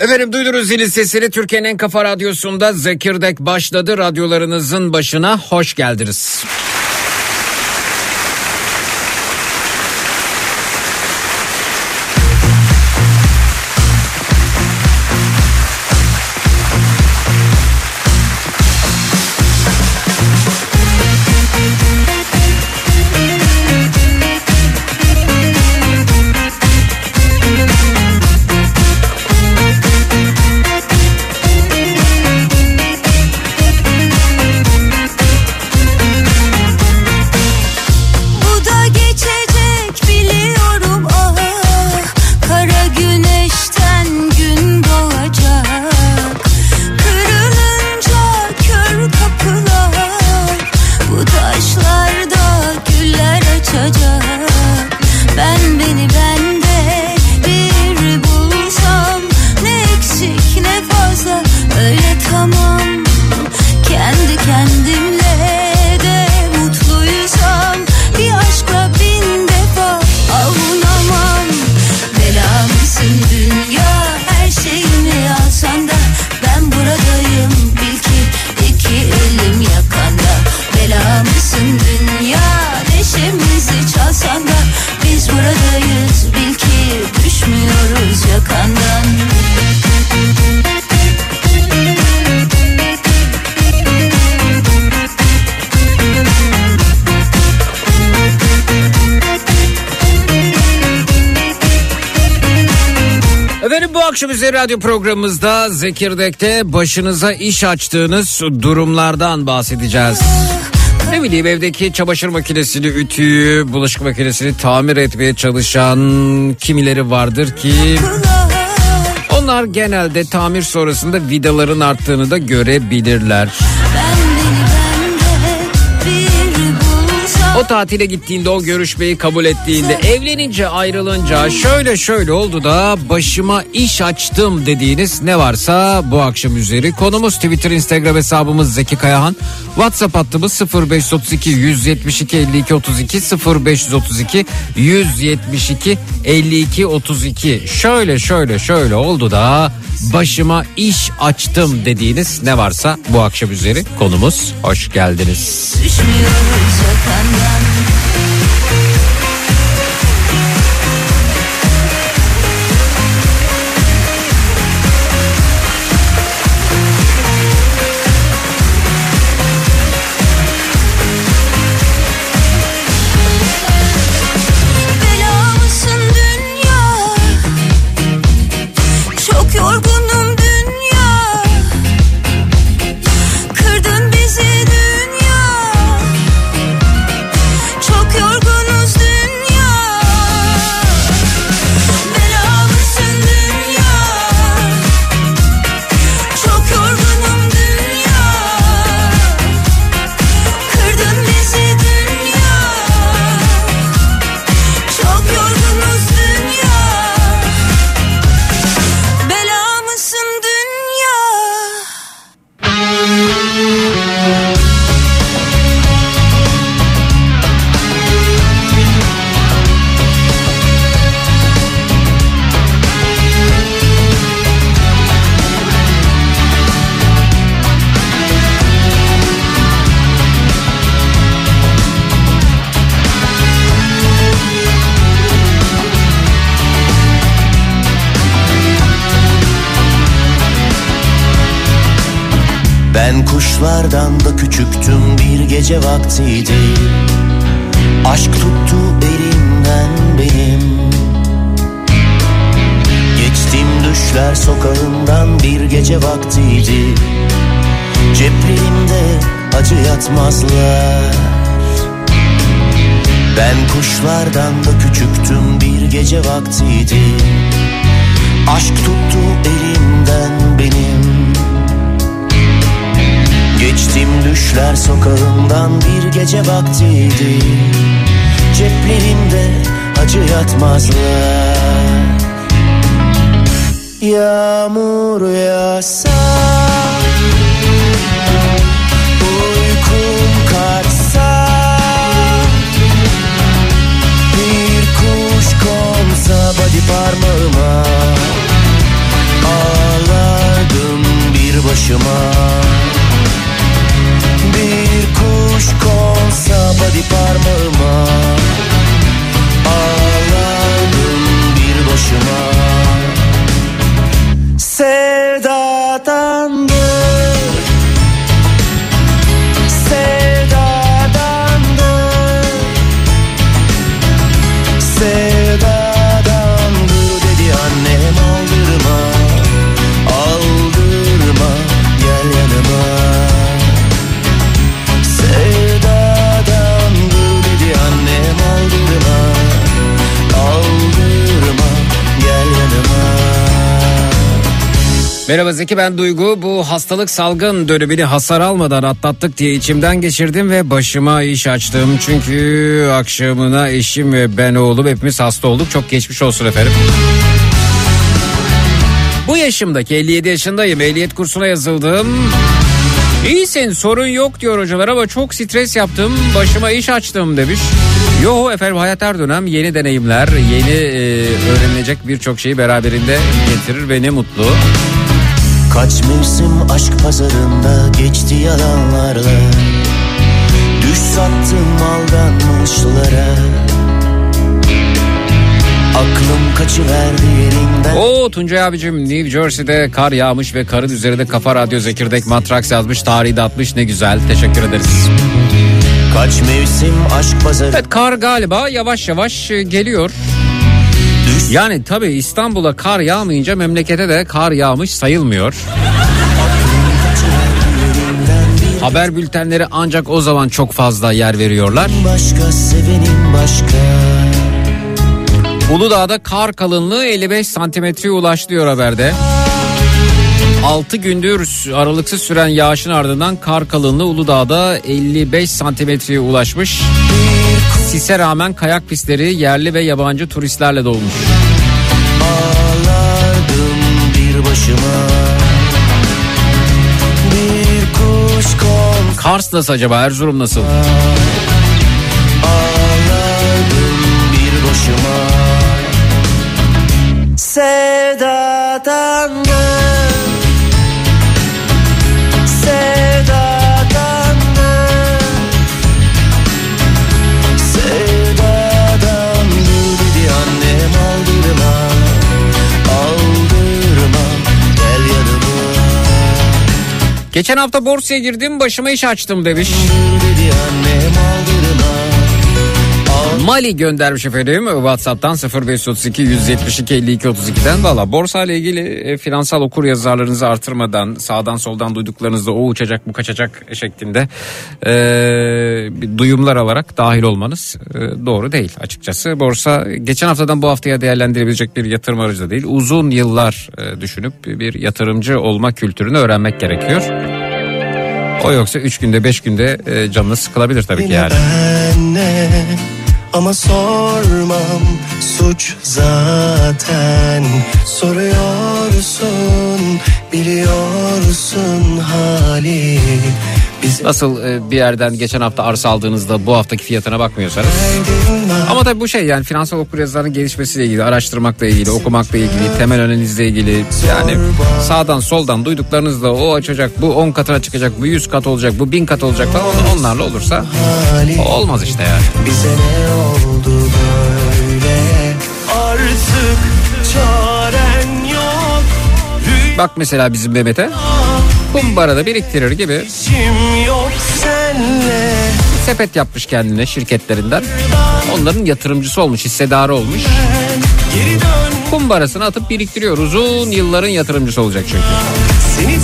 Efendim duydunuz zilin sesini Türkiye'nin en kafa radyosunda Zekirdek başladı. Radyolarınızın başına hoş geldiniz. Üzeri radyo programımızda Zekirdek'te başınıza iş açtığınız durumlardan bahsedeceğiz. Ne bileyim evdeki çamaşır makinesini, ütüyü, bulaşık makinesini tamir etmeye çalışan kimileri vardır ki... Onlar genelde tamir sonrasında vidaların arttığını da görebilirler. O tatile gittiğinde o görüşmeyi kabul ettiğinde evlenince ayrılınca şöyle şöyle oldu da başıma iş açtım dediğiniz ne varsa bu akşam üzeri konumuz. Twitter Instagram hesabımız Zeki Kayahan. WhatsApp hattımız 0532 172 52 32 0532 172 52 32 şöyle şöyle şöyle oldu da başıma iş açtım dediğiniz ne varsa bu akşam üzeri konumuz. Hoş geldiniz. Düşmüyoruz Merhaba Zeki ben Duygu. Bu hastalık salgın dönemini hasar almadan atlattık diye içimden geçirdim ve başıma iş açtım. Çünkü akşamına eşim ve ben oğlum hepimiz hasta olduk. Çok geçmiş olsun efendim. Bu yaşımdaki 57 yaşındayım. Ehliyet kursuna yazıldım. İyisin sorun yok diyor hocalar ama çok stres yaptım başıma iş açtım demiş. Yo efendim hayat her dönem yeni deneyimler yeni e, öğrenilecek birçok şeyi beraberinde getirir ve ne mutlu. Kaç mevsim aşk pazarında geçti yalanlarla Düş sattım aldanmışlara Aklım kaçıverdi yerinden O Tuncay abicim New Jersey'de kar yağmış ve karın üzerinde kafa radyo zekirdek matraks yazmış tarihi de atmış ne güzel teşekkür ederiz. Kaç mevsim aşk pazarı Evet kar galiba yavaş yavaş e, geliyor. Yani tabii İstanbul'a kar yağmayınca memlekete de kar yağmış sayılmıyor. Haber bültenleri ancak o zaman çok fazla yer veriyorlar. başka sevenim başka Uludağ'da kar kalınlığı 55 santimetreye ulaştı haberde. 6 gündür aralıksız süren yağışın ardından kar kalınlığı Uludağ'da 55 santimetreye ulaşmış. Sise rağmen kayak pistleri yerli ve yabancı turistlerle dolmuş. Ağlardım bir başıma. Bir kuş kon Kars nasıl acaba? Erzurum nasıl? Ağlardım bir başıma Geçen hafta borsaya girdim başıma iş açtım demiş. Dedi annem Mali göndermiş efendim WhatsApp'tan 0532 172 52 32'den valla borsa ile ilgili e, finansal okur yazarlarınızı artırmadan sağdan soldan duyduklarınızda o uçacak bu kaçacak şeklinde e, duyumlar alarak dahil olmanız e, doğru değil açıkçası. Borsa geçen haftadan bu haftaya değerlendirebilecek bir yatırım aracı da değil. Uzun yıllar e, düşünüp bir yatırımcı olma kültürünü öğrenmek gerekiyor. O yoksa 3 günde 5 günde e, canınız sıkılabilir tabii ki yani. Ama sormam suç zaten. Soruyorsun biliyorsun hali Nasıl e, bir yerden geçen hafta arsa aldığınızda bu haftaki fiyatına bakmıyorsanız. Ama tabii bu şey yani finansal okuryazarlığın gelişmesiyle ilgili, araştırmakla ilgili, okumakla ilgili, temel analizle ilgili yani sağdan soldan duyduklarınızla o açacak, bu 10 katına çıkacak, bu 100 kat olacak, bu 1000 kat olacak falan onlarla olursa olmaz işte yani. Bize ne oldu böyle Artık çaren yok Bak mesela bizim Mehmet'e kumbarada biriktirir gibi sepet yapmış kendine şirketlerinden. Onların yatırımcısı olmuş, hissedarı olmuş. Kumbarasını atıp biriktiriyor. Uzun yılların yatırımcısı olacak çünkü. Seni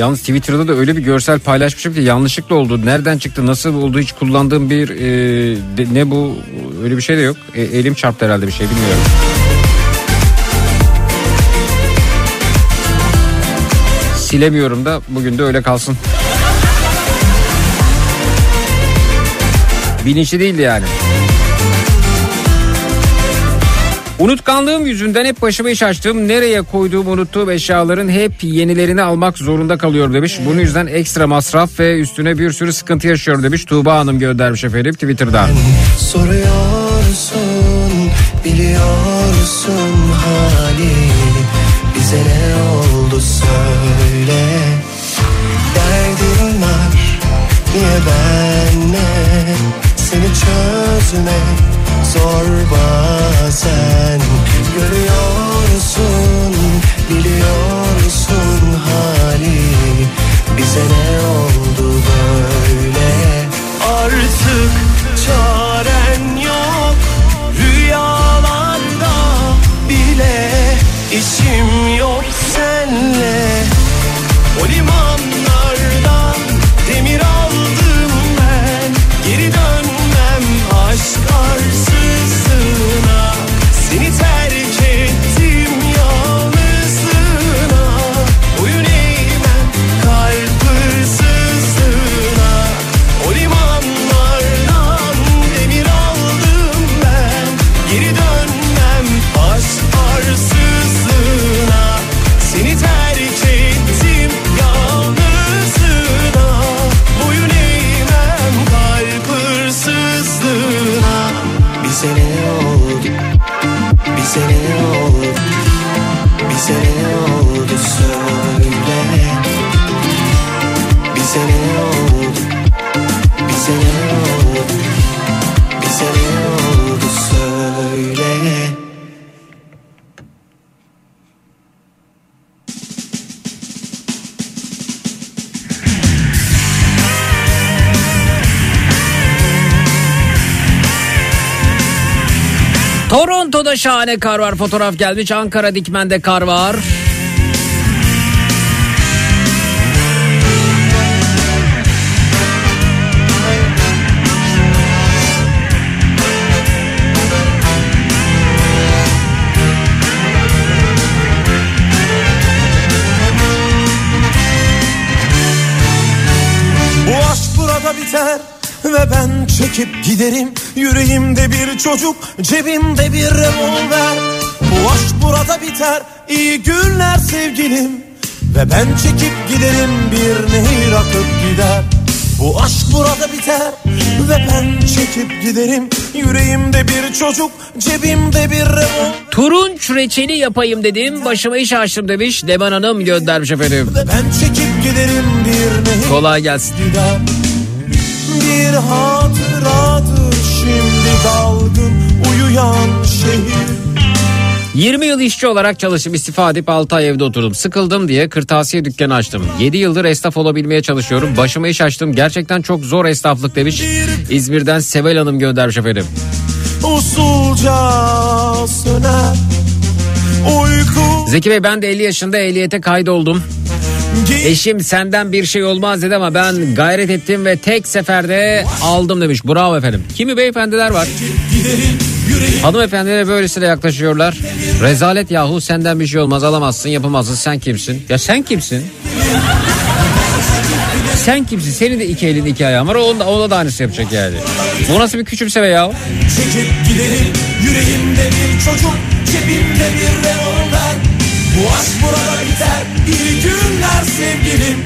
Yalnız Twitter'da da öyle bir görsel paylaşmışım ki yanlışlıkla oldu. Nereden çıktı, nasıl oldu hiç kullandığım bir e, de- ne bu öyle bir şey de yok. E, elim çarptı herhalde bir şey bilmiyorum. Silemiyorum da bugün de öyle kalsın. Bilinçli değildi yani. Unutkanlığım yüzünden hep başıma iş açtım. Nereye koyduğum unuttuğum eşyaların hep yenilerini almak zorunda kalıyorum demiş. Bunun yüzden ekstra masraf ve üstüne bir sürü sıkıntı yaşıyorum demiş. Tuğba Hanım göndermiş efendim Twitter'dan. Soruyorsun çözmek zor bazen Görüyorsun, biliyorsun hali. Bize ne oldu böyle? Artık çaren yok. Rüyalarda bile işim yok senle. O liman şahane kar var. Fotoğraf gelmiş. Ankara Dikmen'de kar var. Çekip giderim Yüreğimde bir çocuk cebimde bir revolver Bu aşk burada biter iyi günler sevgilim Ve ben çekip giderim bir nehir akıp gider Bu aşk burada biter ve ben çekip giderim Yüreğimde bir çocuk cebimde bir revolver Turunç reçeli yapayım dedim. Başıma iş açtım demiş. Leman Hanım göndermiş efendim. Ve ben çekip giderim bir nehir Kolay gelsin. gider Bir hatıradır şimdi dalgın uyuyan şehir 20 yıl işçi olarak çalıştım istifa edip 6 ay evde oturdum. Sıkıldım diye kırtasiye dükkanı açtım. 7 yıldır esnaf olabilmeye çalışıyorum. Başıma iş açtım. Gerçekten çok zor esnaflık demiş. İzmir'den Sevel Hanım göndermiş efendim. usulca söner Uyku Zeki Bey ben de 50 yaşında ehliyete kaydoldum. Eşim senden bir şey olmaz dedi ama ben gayret ettim ve tek seferde aldım demiş. Bravo efendim. Kimi beyefendiler var. Hanımefendilere böylesine yaklaşıyorlar. Rezalet yahu senden bir şey olmaz alamazsın yapamazsın sen kimsin? Ya sen kimsin? Sen kimsin? Senin de iki elin iki ayağın var. Ona, ona da aynısı yapacak yani. Bu nasıl bir küçümseme ya? çekip giderim Yüreğimde bir çocuk cebimde bir revolver Bu aşk burada iyi günler sevgilim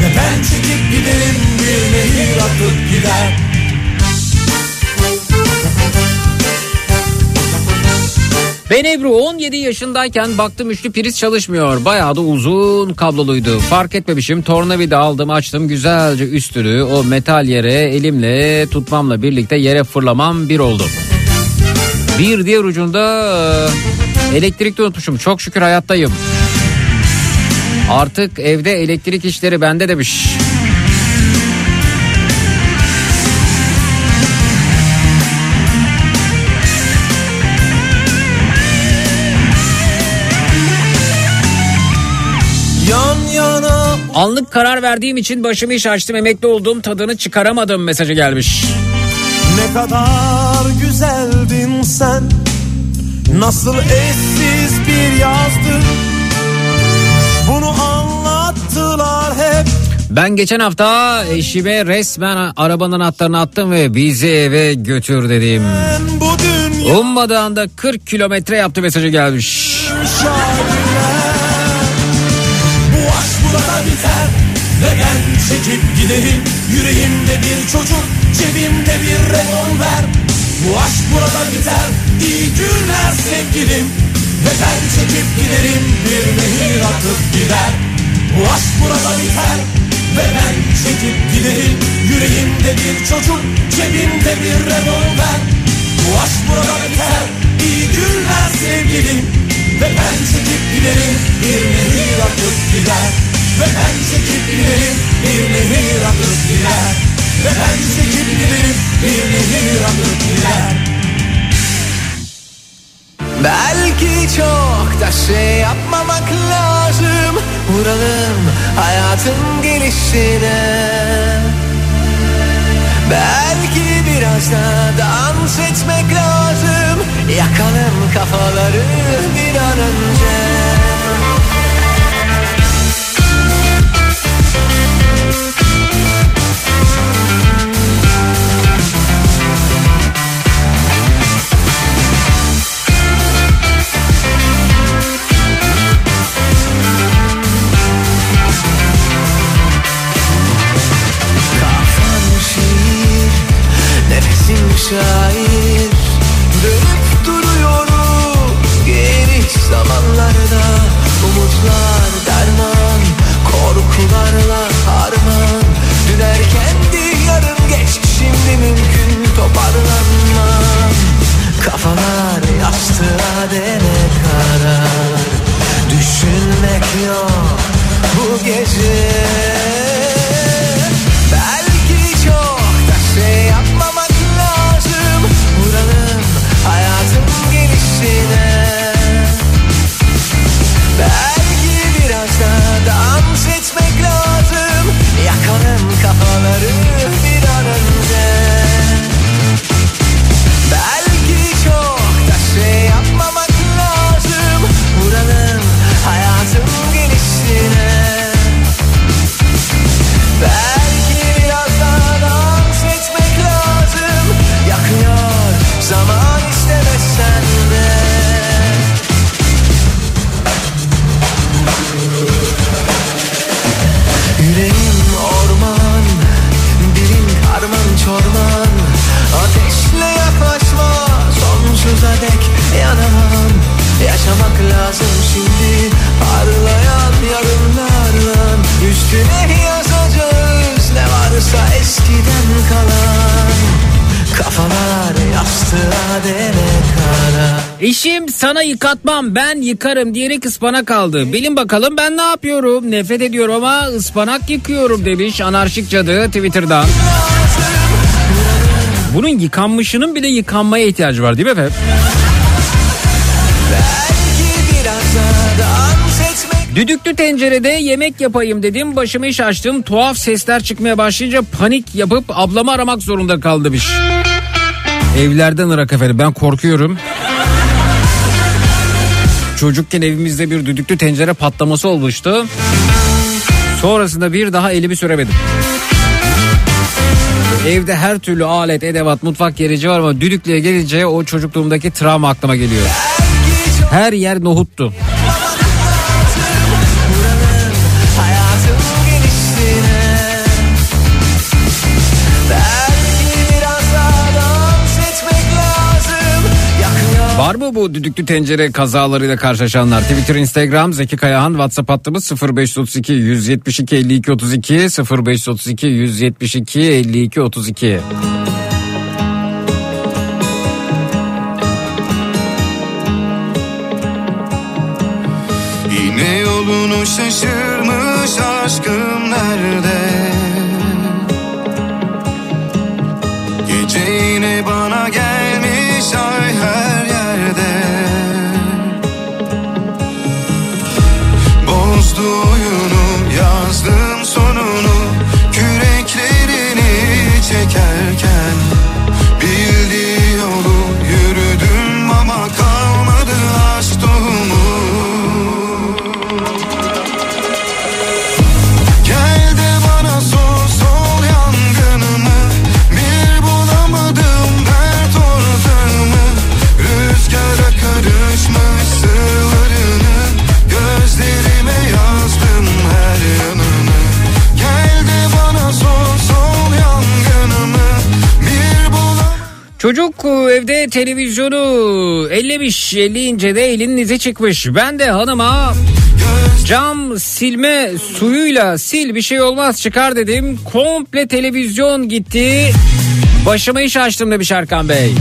Ve ben çekip giderim bir nehir akıp gider Ben Ebru 17 yaşındayken baktım üçlü priz çalışmıyor. Bayağı da uzun kabloluydu. Fark etmemişim. Tornavida aldım açtım güzelce üstünü o metal yere elimle tutmamla birlikte yere fırlamam bir oldu. Bir diğer ucunda e, elektrik de unutmuşum. Çok şükür hayattayım. Artık evde elektrik işleri bende demiş. Anlık karar verdiğim için başımı iş açtım emekli oldum tadını çıkaramadım mesajı gelmiş. ne kadar güzeldin sen Nasıl eşsiz bir yazdı Ben geçen hafta eşime resmen arabanın anahtarını attım ve bizi eve götür dedim. Dünya Ummadığı anda 40 kilometre yaptı mesajı gelmiş. şairler Bu aşk burada biter Ve ben çekip giderim Yüreğimde bir çocuk Cebimde bir revolver Bu aşk burada biter İyi günler sevgilim Ve ben çekip giderim Bir nehir akıp gider Bu aşk burada biter Ve ben çekip giderim Yüreğimde bir çocuk Cebimde bir revolver. Bu aşk burada biter İyi günler sevgilim. Ve ben çekip giderim Bir nehir akıp gider. Ve ben çekip giderim Bir nehir akıp gider. Ve ben çekip giderim Bir nehir akıp gider Belki çok da şey yapmamak lazım. Vuralım hayatın gelişine. Belki biraz da dans etmek lazım. Yakalım kafaları bir an önce şair. Dönüp duruyorum geniş zamanlarda. Umutlar derman, korkularla harman. Düner kendi yarın geç şimdi mümkün toparlanmam. Kafalar yastığa dene karar. Düşünmek yok bu gece yıkarım diyerek ıspanak aldı. Bilin bakalım ben ne yapıyorum? Nefret ediyorum ama ıspanak yıkıyorum demiş anarşik cadı Twitter'dan. Bunun yıkanmışının bile yıkanmaya ihtiyacı var değil mi efendim? Düdüklü tencerede yemek yapayım dedim. Başımı iş açtım. Tuhaf sesler çıkmaya başlayınca panik yapıp ablamı aramak zorunda kaldımış. Evlerden ırak efendim ben korkuyorum. Çocukken evimizde bir düdüklü tencere patlaması olmuştu. Sonrasında bir daha elimi süremedim. Evde her türlü alet, edevat, mutfak gerici var ama düdüklüye gelince o çocukluğumdaki travma aklıma geliyor. Her yer nohuttu. Var mı bu düdüklü tencere kazalarıyla karşılaşanlar? Twitter, Instagram, Zeki Kayahan, WhatsApp hattımız 0532 172 52 32 0532 172 52 32. Yine yolunu şaşırmış aşkım nerede? E, evde televizyonu ellemiş. Elleyince de elinin izi çıkmış. Ben de hanıma cam silme suyuyla sil bir şey olmaz çıkar dedim. Komple televizyon gitti. Başıma iş açtım demiş Erkan Bey.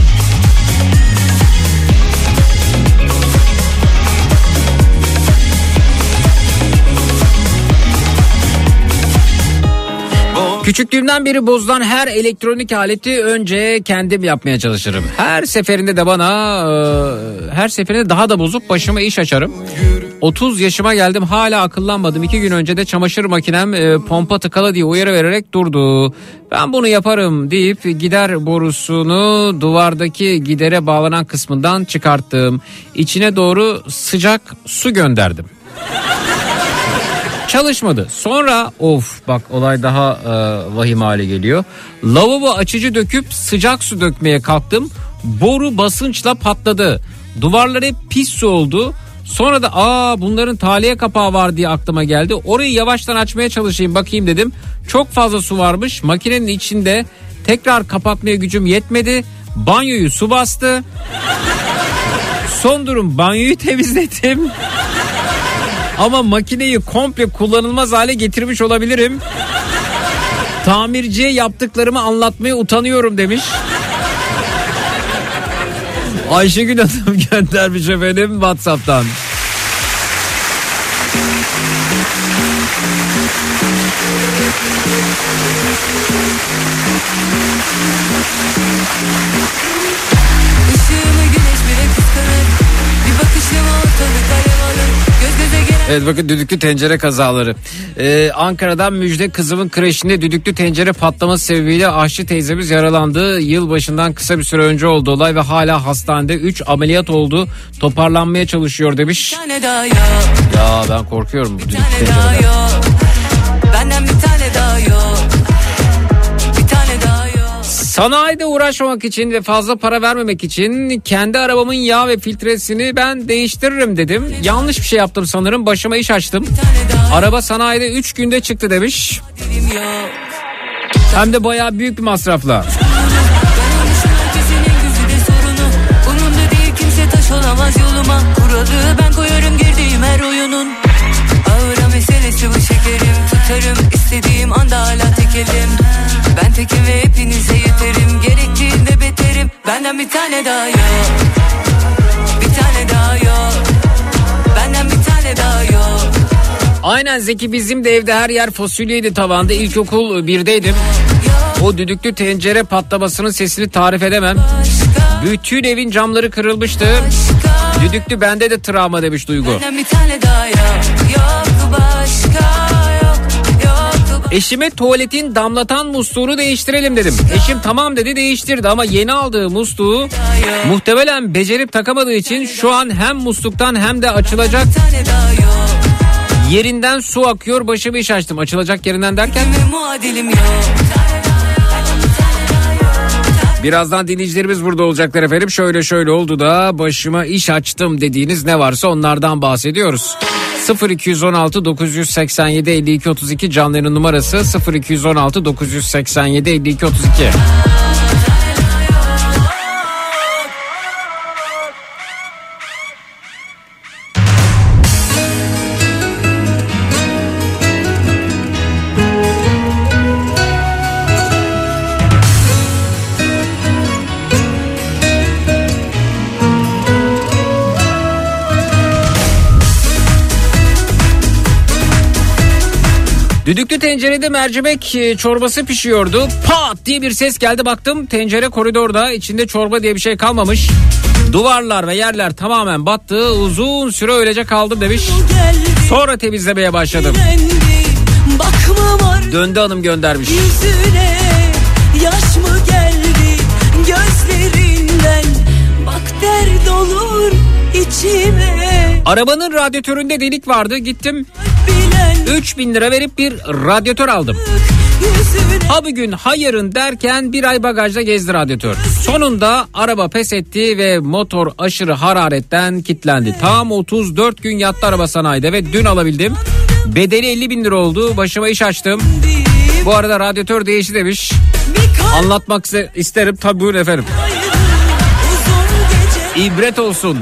Küçüklüğümden beri bozulan her elektronik aleti önce kendim yapmaya çalışırım. Her seferinde de bana e, her seferinde daha da bozup başıma iş açarım. 30 yaşıma geldim hala akıllanmadım. İki gün önce de çamaşır makinem e, pompa tıkalı diye uyarı vererek durdu. Ben bunu yaparım deyip gider borusunu duvardaki gidere bağlanan kısmından çıkarttım. İçine doğru sıcak su gönderdim. Çalışmadı. Sonra of bak olay daha e, vahim hale geliyor. Lavabo açıcı döküp sıcak su dökmeye kalktım. Boru basınçla patladı. Duvarlar hep pis su oldu. Sonra da aa bunların taliye kapağı var diye aklıma geldi. Orayı yavaştan açmaya çalışayım bakayım dedim. Çok fazla su varmış. Makinenin içinde tekrar kapatmaya gücüm yetmedi. Banyoyu su bastı. Son durum banyoyu temizledim. Ama makineyi komple kullanılmaz hale getirmiş olabilirim. Tamirciye yaptıklarımı anlatmaya utanıyorum demiş. Ayşegül Hanım göndermiş efendim Whatsapp'tan. Işığını güneş bile Evet bakın düdüklü tencere kazaları. Ee, Ankara'dan müjde kızımın kreşinde düdüklü tencere patlaması sebebiyle aşçı teyzemiz yaralandı. Yılbaşından kısa bir süre önce oldu olay ve hala hastanede 3 ameliyat oldu. Toparlanmaya çalışıyor demiş. Ya ben korkuyorum düdüklü tencereden. Sanayide uğraşmamak için ve fazla para vermemek için kendi arabamın yağ ve filtresini ben değiştiririm dedim. Yanlış bir şey yaptım sanırım. Başıma iş açtım. Araba sanayide 3 günde çıktı demiş. Hem de bayağı büyük bir masrafla. Olamaz yoluma Kuralı ben koyarım girdiğim her oyunun Ağıra meselesi bu şekerim Tutarım istediğim anda hala tekelim Ben tekim ve hepinize yeterim Gerektiğinde beterim Benden bir tane daha yok Bir tane daha yok Benden bir tane daha yok Aynen Zeki bizim de evde her yer fasulyeydi tavanda. İlkokul birdeydim. O düdüklü tencere patlamasının sesini tarif edemem. Bütün evin camları kırılmıştı. Düdüklü bende de travma demiş Duygu. Benden bir tane daha yok Yok Eşime tuvaletin damlatan musluğunu değiştirelim dedim. Eşim tamam dedi değiştirdi ama yeni aldığı musluğu muhtemelen becerip takamadığı için şu an hem musluktan hem de açılacak yerinden su akıyor başımı iş açtım. Açılacak yerinden derken birazdan dinleyicilerimiz burada olacaklar efendim. Şöyle şöyle oldu da başıma iş açtım dediğiniz ne varsa onlardan bahsediyoruz. 0216 987 52 32 canlı yayın numarası 0216 987 52 32. Düdüklü tencerede mercimek e, çorbası pişiyordu. Pat diye bir ses geldi baktım tencere koridorda içinde çorba diye bir şey kalmamış. Duvarlar ve yerler tamamen battı uzun süre öylece kaldım demiş. Sonra temizlemeye başladım. Döndü hanım göndermiş. yüzüne Yaş mı geldi gözlerinden Bak dert olur içime Arabanın radyatöründe delik vardı gittim Bilen 3000 lira verip bir radyatör aldım. Ha bugün ha yarın derken bir ay bagajda gezdi radyatör. Sonunda araba pes etti ve motor aşırı hararetten kilitlendi. Tam 34 gün yattı araba sanayide ve dün alabildim. Bedeli 50 bin lira oldu. Başıma iş açtım. Bu arada radyatör değişti demiş. Anlatmak iste- isterim. Tabii buyurun efendim. İbret olsun.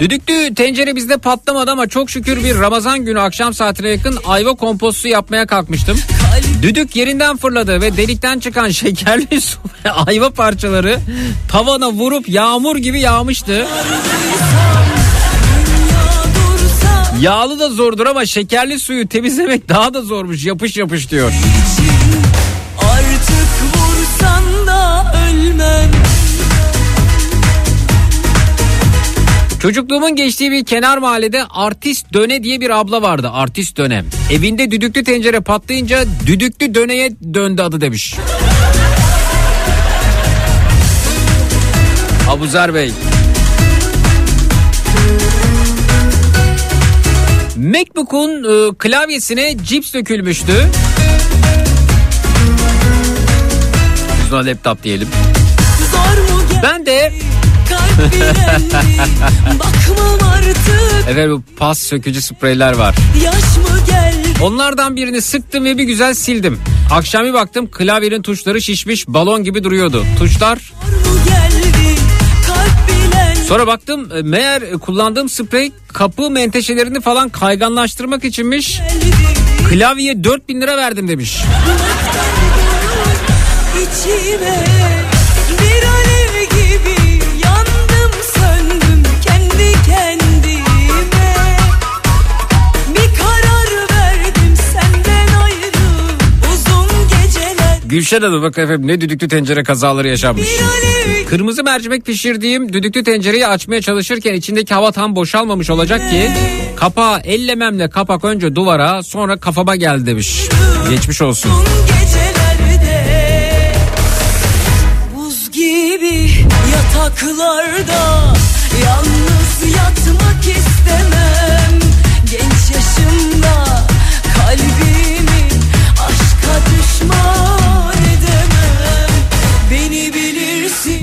Düdüklü tencere bizde patlamadı ama çok şükür bir Ramazan günü akşam saatine yakın ayva kompostu yapmaya kalkmıştım. Düdük yerinden fırladı ve delikten çıkan şekerli su ve ayva parçaları tavana vurup yağmur gibi yağmıştı. Yağlı da zordur ama şekerli suyu temizlemek daha da zormuş yapış yapış diyor. Çocukluğumun geçtiği bir kenar mahallede artist döne diye bir abla vardı artist dönem. Evinde düdüklü tencere patlayınca düdüklü döneye döndü adı demiş. Abuzer Bey. MacBook'un e, klavyesine cips dökülmüştü. Biz ona laptop diyelim. Ben de efendim bu pas sökücü spreyler var. yaş mı geldi Onlardan birini sıktım ve bir güzel sildim. Akşam bir baktım klavyenin tuşları şişmiş balon gibi duruyordu. Tuşlar sonra baktım e, meğer kullandığım sprey kapı menteşelerini falan kayganlaştırmak içinmiş. Klavyeye 4000 lira verdim demiş. İçime Gülşen Hanım bak efendim ne düdüklü tencere kazaları yaşanmış. Kırmızı mercimek pişirdiğim düdüklü tencereyi açmaya çalışırken içindeki hava tam boşalmamış olacak ki kapağı ellememle kapak önce duvara sonra kafama geldi demiş. Geçmiş olsun. Buz gibi yataklarda Yalnız yatmak istemem Genç yaşımda kalbimi aşka düşman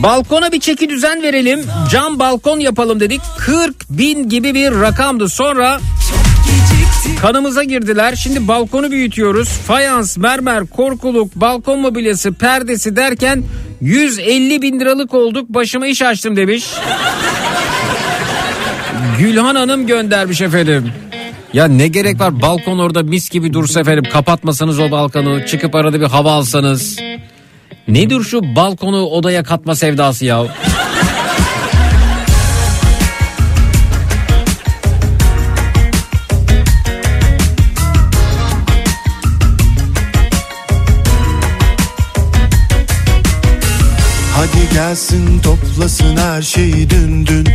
Balkona bir çeki düzen verelim. Cam balkon yapalım dedik. 40 bin gibi bir rakamdı. Sonra kanımıza girdiler. Şimdi balkonu büyütüyoruz. Fayans, mermer, korkuluk, balkon mobilyası, perdesi derken 150 bin liralık olduk başıma iş açtım demiş. Gülhan Hanım göndermiş efendim. Ya ne gerek var balkon orada mis gibi dursa efendim kapatmasanız o balkonu çıkıp arada bir hava alsanız. Nedir şu balkonu odaya katma sevdası ya? Hadi gelsin toplasın her şeyi dün dün.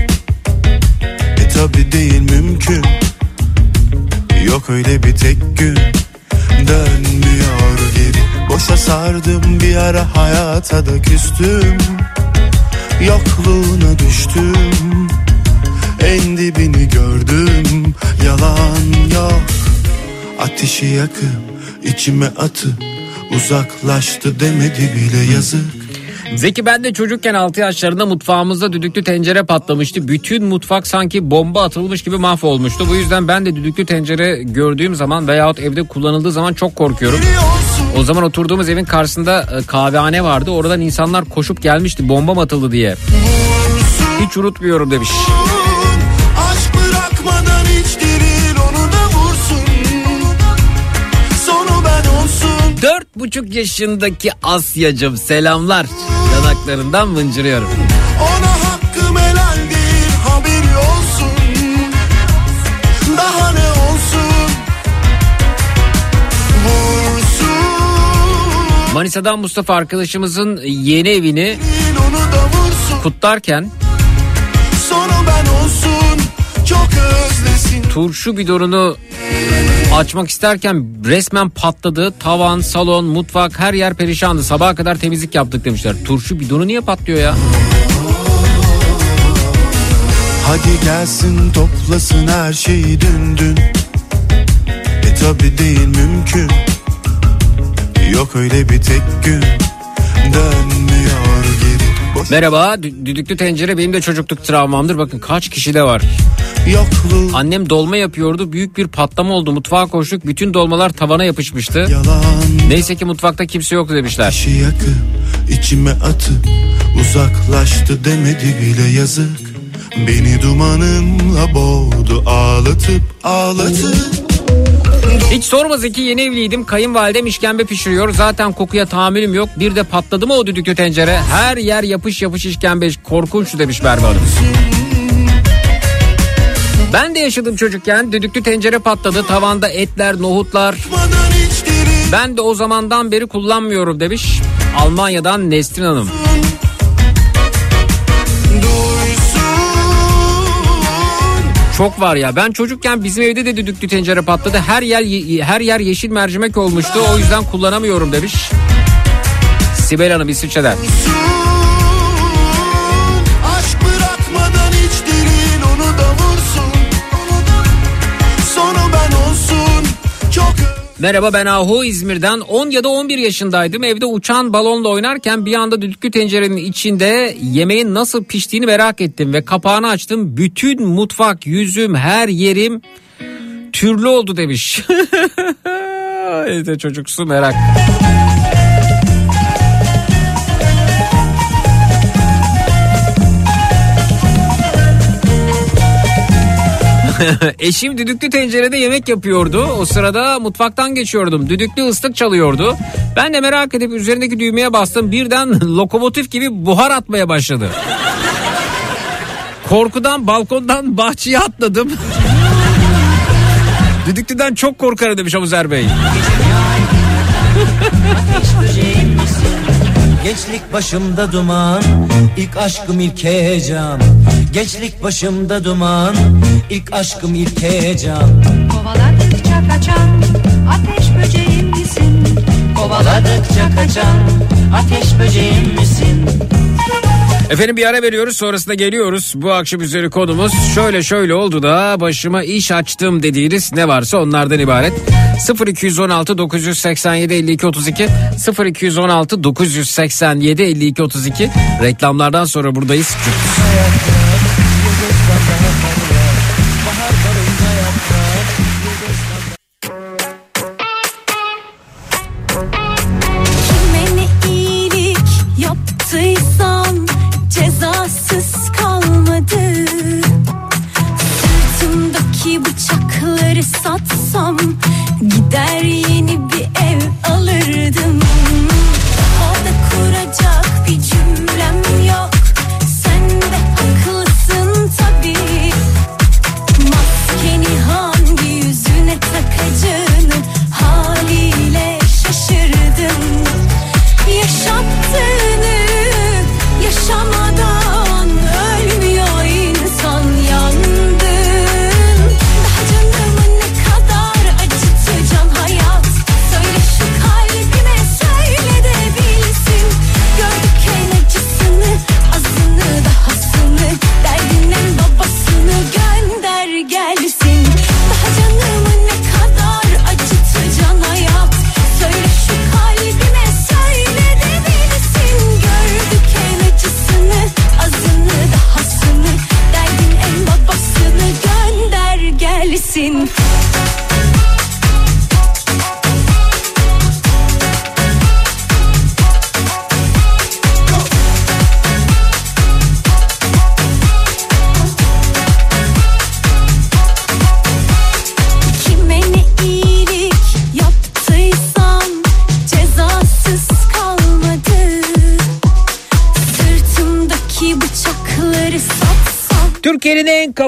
E tabi değil mümkün. Yok öyle bir tek gün. Dönmüyor Boşa sardım bir ara hayata da küstüm. Yokluğuna düştüm. En dibini gördüm. Yalan yok. Ateşi yakıp içime atıp Uzaklaştı demedi bile yazık Zeki ben de çocukken 6 yaşlarında mutfağımızda düdüklü tencere patlamıştı. Bütün mutfak sanki bomba atılmış gibi mahvolmuştu. Bu yüzden ben de düdüklü tencere gördüğüm zaman veyahut evde kullanıldığı zaman çok korkuyorum. O zaman oturduğumuz evin karşısında e, kahvehane vardı. Oradan insanlar koşup gelmişti bomba atıldı diye. Hiç unutmuyorum demiş. Buçuk yaşındaki Asyacım selamlar. Yanaklarından mıncırıyorum. Ona hakkım helal değil haberi olsun Daha ne olsun Vursun Manisa'dan Mustafa arkadaşımızın yeni evini kutlarken turşu bidonunu açmak isterken resmen patladı. Tavan, salon, mutfak her yer perişandı. Sabaha kadar temizlik yaptık demişler. Turşu bidonu niye patlıyor ya? Hadi gelsin toplasın her şeyi dün dün E tabi değil mümkün Yok öyle bir tek gün Boş Merhaba dü- düdüklü tencere benim de çocukluk travmamdır. Bakın kaç kişi de var. yokluğu Annem dolma yapıyordu. Büyük bir patlama oldu. Mutfağa koştuk. Bütün dolmalar tavana yapışmıştı. Yalan Neyse ki mutfakta kimse yoktu demişler. Ateşi yakıp içime atıp Uzaklaştı demedi bile yazık Beni dumanınla boğdu ağlatıp ağlatıp Hiç sorma Zeki yeni evliydim. Kayınvalidem işkembe pişiriyor. Zaten kokuya tahammülüm yok. Bir de patladı mı o düdüklü tencere? Her yer yapış yapış işkembe. Korkunç demiş Merve Hanım. Ben de yaşadım çocukken. Düdüklü tencere patladı. Tavanda etler, nohutlar. Ben de o zamandan beri kullanmıyorum demiş. Almanya'dan Nesrin Hanım. Çok var ya. Ben çocukken bizim evde de düdüklü tencere patladı. Her yer her yer yeşil mercimek olmuştu. O yüzden kullanamıyorum demiş. Sibel Hanım İsviçre'den. Merhaba ben Ahu İzmir'den 10 ya da 11 yaşındaydım. Evde uçan balonla oynarken bir anda düdüklü tencerenin içinde yemeğin nasıl piştiğini merak ettim ve kapağını açtım. Bütün mutfak, yüzüm, her yerim türlü oldu demiş. Evde çocuksu merak. Eşim düdüklü tencerede yemek yapıyordu. O sırada mutfaktan geçiyordum. Düdüklü ıslık çalıyordu. Ben de merak edip üzerindeki düğmeye bastım. Birden lokomotif gibi buhar atmaya başladı. Korkudan balkondan bahçeye atladım. Düdüklüden çok korkarım demiş Abuzer Bey. Gençlik başımda duman, ilk aşkım ilk heyecan. Gençlik başımda duman, ilk aşkım ilk heyecan. Kovaladıkça kaçan ateş böceğim misin? Kovaladıkça kaçan ateş böceğim misin? Efendim bir ara veriyoruz sonrasında geliyoruz. Bu akşam üzeri konumuz şöyle şöyle oldu da başıma iş açtım dediğiniz ne varsa onlardan ibaret. 0216 987 52 32 0216 987 52 32 reklamlardan sonra buradayız. Kime satsam Gider yeni bir ev alırdım